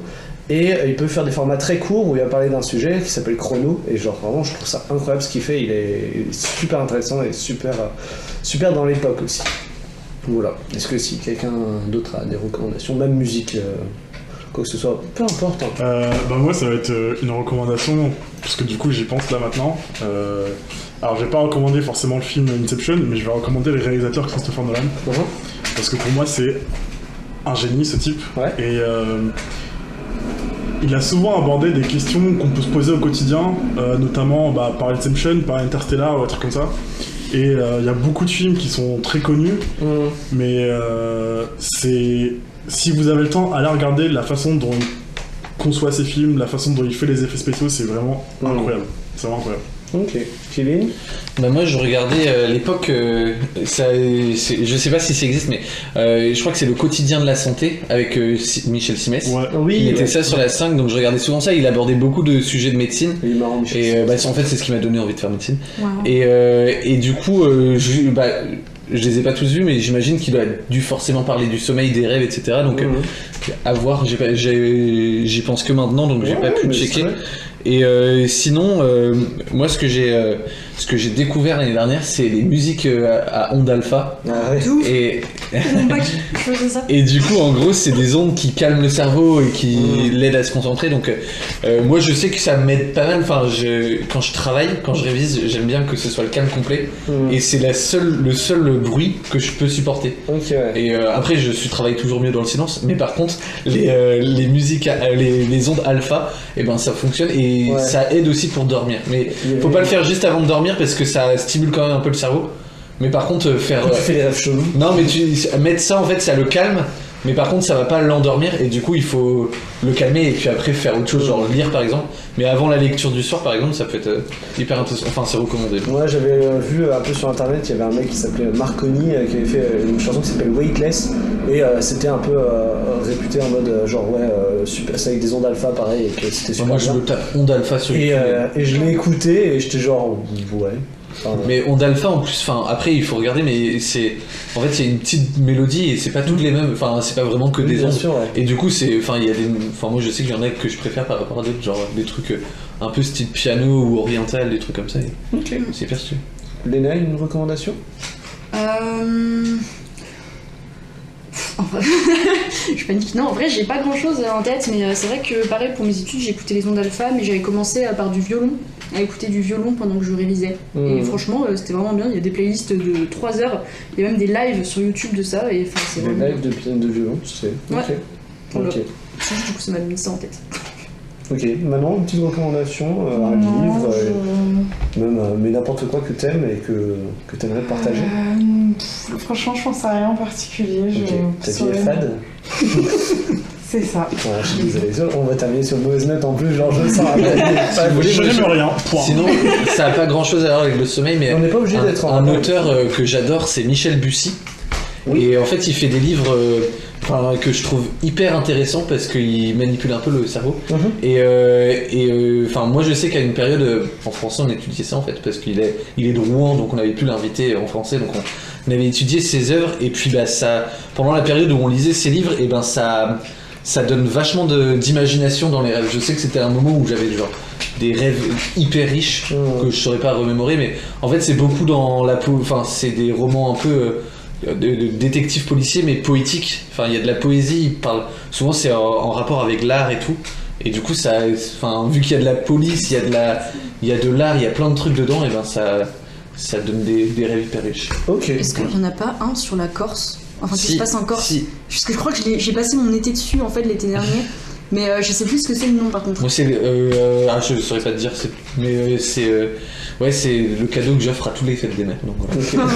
Et euh, il peut faire des formats très courts où il va parler d'un sujet qui s'appelle Chrono. Et genre vraiment, je trouve ça incroyable ce qu'il fait. Il est, super intéressant et super, euh, super dans l'époque aussi. Voilà. Est-ce que si quelqu'un d'autre a des recommandations, même musique, euh, quoi que ce soit, peu importe. hein. Euh, bah moi ça va être une recommandation parce que du coup j'y pense là maintenant. Euh, alors je vais pas recommander forcément le film Inception mais je vais recommander le réalisateur Christopher Nolan Mhm. parce que pour moi c'est un génie ce type Ouais. et il a souvent abordé des questions qu'on peut se poser au quotidien euh, notamment bah, par Inception, par Interstellar ou un truc comme ça. Et euh, il y a beaucoup de films qui sont très connus Mhm. mais euh, c'est si vous avez le temps, allez regarder la façon dont il conçoit ses films, la façon dont il fait les effets spéciaux, c'est vraiment Mhm. incroyable. C'est vraiment incroyable. Ok. Kevin Bah moi je regardais euh, à l'époque, euh, ça, je sais pas si ça existe, mais euh, je crois que c'est le quotidien de la santé avec euh, Si- Michel Simès. Ouais. Oui. Il était ouais. ça sur la 5, donc je regardais souvent ça. Il abordait beaucoup de sujets de médecine. Il est marrant, Michel. Et euh, bah, en fait, c'est ce qui m'a donné envie de faire médecine. Wow. Et, euh, et du coup, euh, je, bah, je les ai pas tous vus, mais j'imagine qu'il doit dû forcément parler du sommeil, des rêves, etc. Donc euh, à voir. J'y pense que maintenant, donc j'ai Ouais, pas pu checker. Et euh, sinon, euh, moi, ce que j'ai, euh, ce que j'ai découvert l'année dernière, c'est les musiques euh, à, ondes alpha. Ah ouais. Et, du coup, en gros, c'est des ondes qui calment le cerveau et qui Mm. l'aident à se concentrer. Donc, euh, moi, je sais que ça m'aide pas mal. Enfin, je, quand je travaille, quand je révise, j'aime bien que ce soit le calme complet. Mhm. Et c'est la seule, le seul bruit que je peux supporter. Ouais. Et euh, après, je suis travaille toujours mieux dans le silence. Mais par contre, les, euh, les musiques, à- euh, les, les ondes alpha, et ben ça fonctionne et Ouais. ça aide aussi pour dormir. Mais faut pas le faire juste avant de dormir parce que ça stimule quand même un peu le cerveau. Mais par contre, euh, faire. Tu euh, fais les rêves chelous. non, mais tu mettre ça en fait, ça le calme. Mais par contre, ça va pas l'endormir et du coup, il faut le calmer et puis après faire autre chose, genre lire par exemple. Mais avant la lecture du soir, par exemple, ça peut être euh, hyper intéressant. Enfin, c'est recommandé. Moi j'avais euh, vu un peu sur internet, il y avait un mec qui s'appelait Marconi euh, qui avait fait une chanson qui s'appelle Weightless et c'était un peu réputé en mode genre ouais, super, c'est avec des ondes alpha pareil et que c'était super Moi, je me tape onde alpha sur Et, et je l'ai écouté et j'étais genre ouais. Mais onde alpha en plus, enfin après il faut regarder, mais c'est en fait il y a une petite mélodie et c'est pas toutes les mêmes, enfin c'est pas vraiment que oui, des ondes. sûr, ouais. Et du coup c'est, enfin il y a des, enfin moi je sais qu'il y en a que je préfère par rapport à d'autres, genre des trucs euh, un peu style piano ou oriental, des trucs comme ça. Ok. C'est stylé. Léna, une recommandation? Euh... pff, en vrai- je panique. Non, en vrai, j'ai pas grand chose en tête, mais euh, c'est vrai que pareil pour mes études, j'écoutais les ondes alpha, mais j'avais commencé à par du violon, à écouter du violon pendant que je révisais. Et Mhm. franchement, euh, c'était vraiment bien. Il y a des playlists de 3 heures, il y a même des lives sur YouTube de ça, et enfin, c'est Des lives de piano de violon, tu sais. Ouais. Ok. Voilà. Ok. Du coup, ça m'a mis ça en tête. Ok, maintenant une petite recommandation, euh, un Non, livre, euh, je- même, euh, mais n'importe quoi que t'aimes et que, que t'aimerais partager. Euh, franchement, je pense à rien en particulier. Je Ok, ta vie est fade C'est ça. Ouais, je suis désolé, on va terminer sur une mauvaise note en plus, genre je sens Je n'aime rien. Point. Sinon ça a pas grand chose à voir avec le sommeil, mais On n'est pas obligé un, d'être en un auteur euh, que j'adore c'est Michel Bussy. Oui. Et en fait il fait des livres euh, que je trouve hyper intéressants parce qu'il manipule un peu le cerveau. Mhm. Et, euh, et euh, enfin, moi je sais qu'à une période, en français on étudiait ça en fait, parce qu'il est, il est de Rouen, donc on avait pu l'inviter en français, donc on, on avait étudié ses œuvres, et puis bah, ça, pendant la période où on lisait ses livres, et ben ça, ça donne vachement d'imagination dans les rêves. Je sais que c'était un moment où j'avais genre des rêves hyper riches Mhm. que je saurais pas remémorer, mais en fait c'est beaucoup dans la po- enfin c'est des romans un peu de, de détectives policiers mais poétiques. Enfin il y a de la poésie, il parle souvent c'est en, en rapport avec l'art et tout. Et du coup ça, enfin vu qu'il y a de la police, il y a de la, il y a de l'art, il y a plein de trucs dedans, et ben ça, ça donne des, des rêves hyper riches. Ok. Est-ce qu'il y en a pas un sur la Corse? Enfin, qui Si, se passe en Corse? Si. Parce que je crois que j'ai passé mon été dessus en fait l'été dernier, mais euh, je sais plus ce que c'est le nom par contre. Moi c'est, euh, ah, je saurais pas te dire, c'est- mais euh, c'est, euh, ouais c'est le cadeau que j'offre à tous les fêtes des mères. Donc voilà.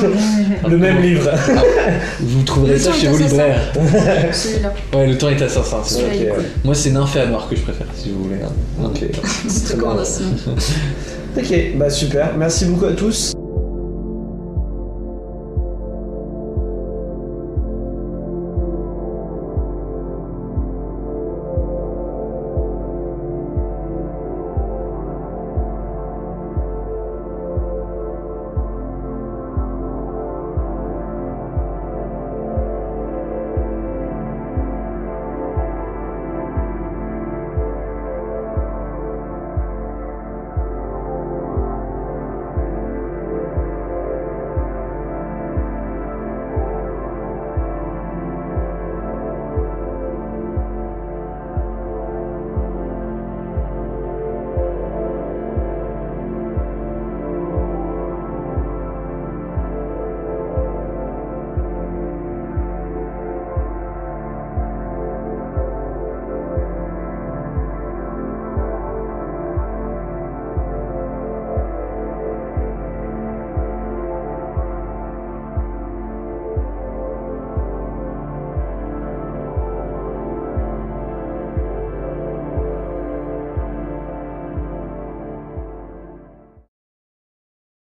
Le même livre. Vous trouverez Le ça chez vos libraires. Celui-là. Ouais, le temps est assassin. c'est vrai. Moi c'est Nymphéa Noir que je préfère, si vous voulez. hein. Ok. Recommandation. Ok, bah super. Merci beaucoup à tous.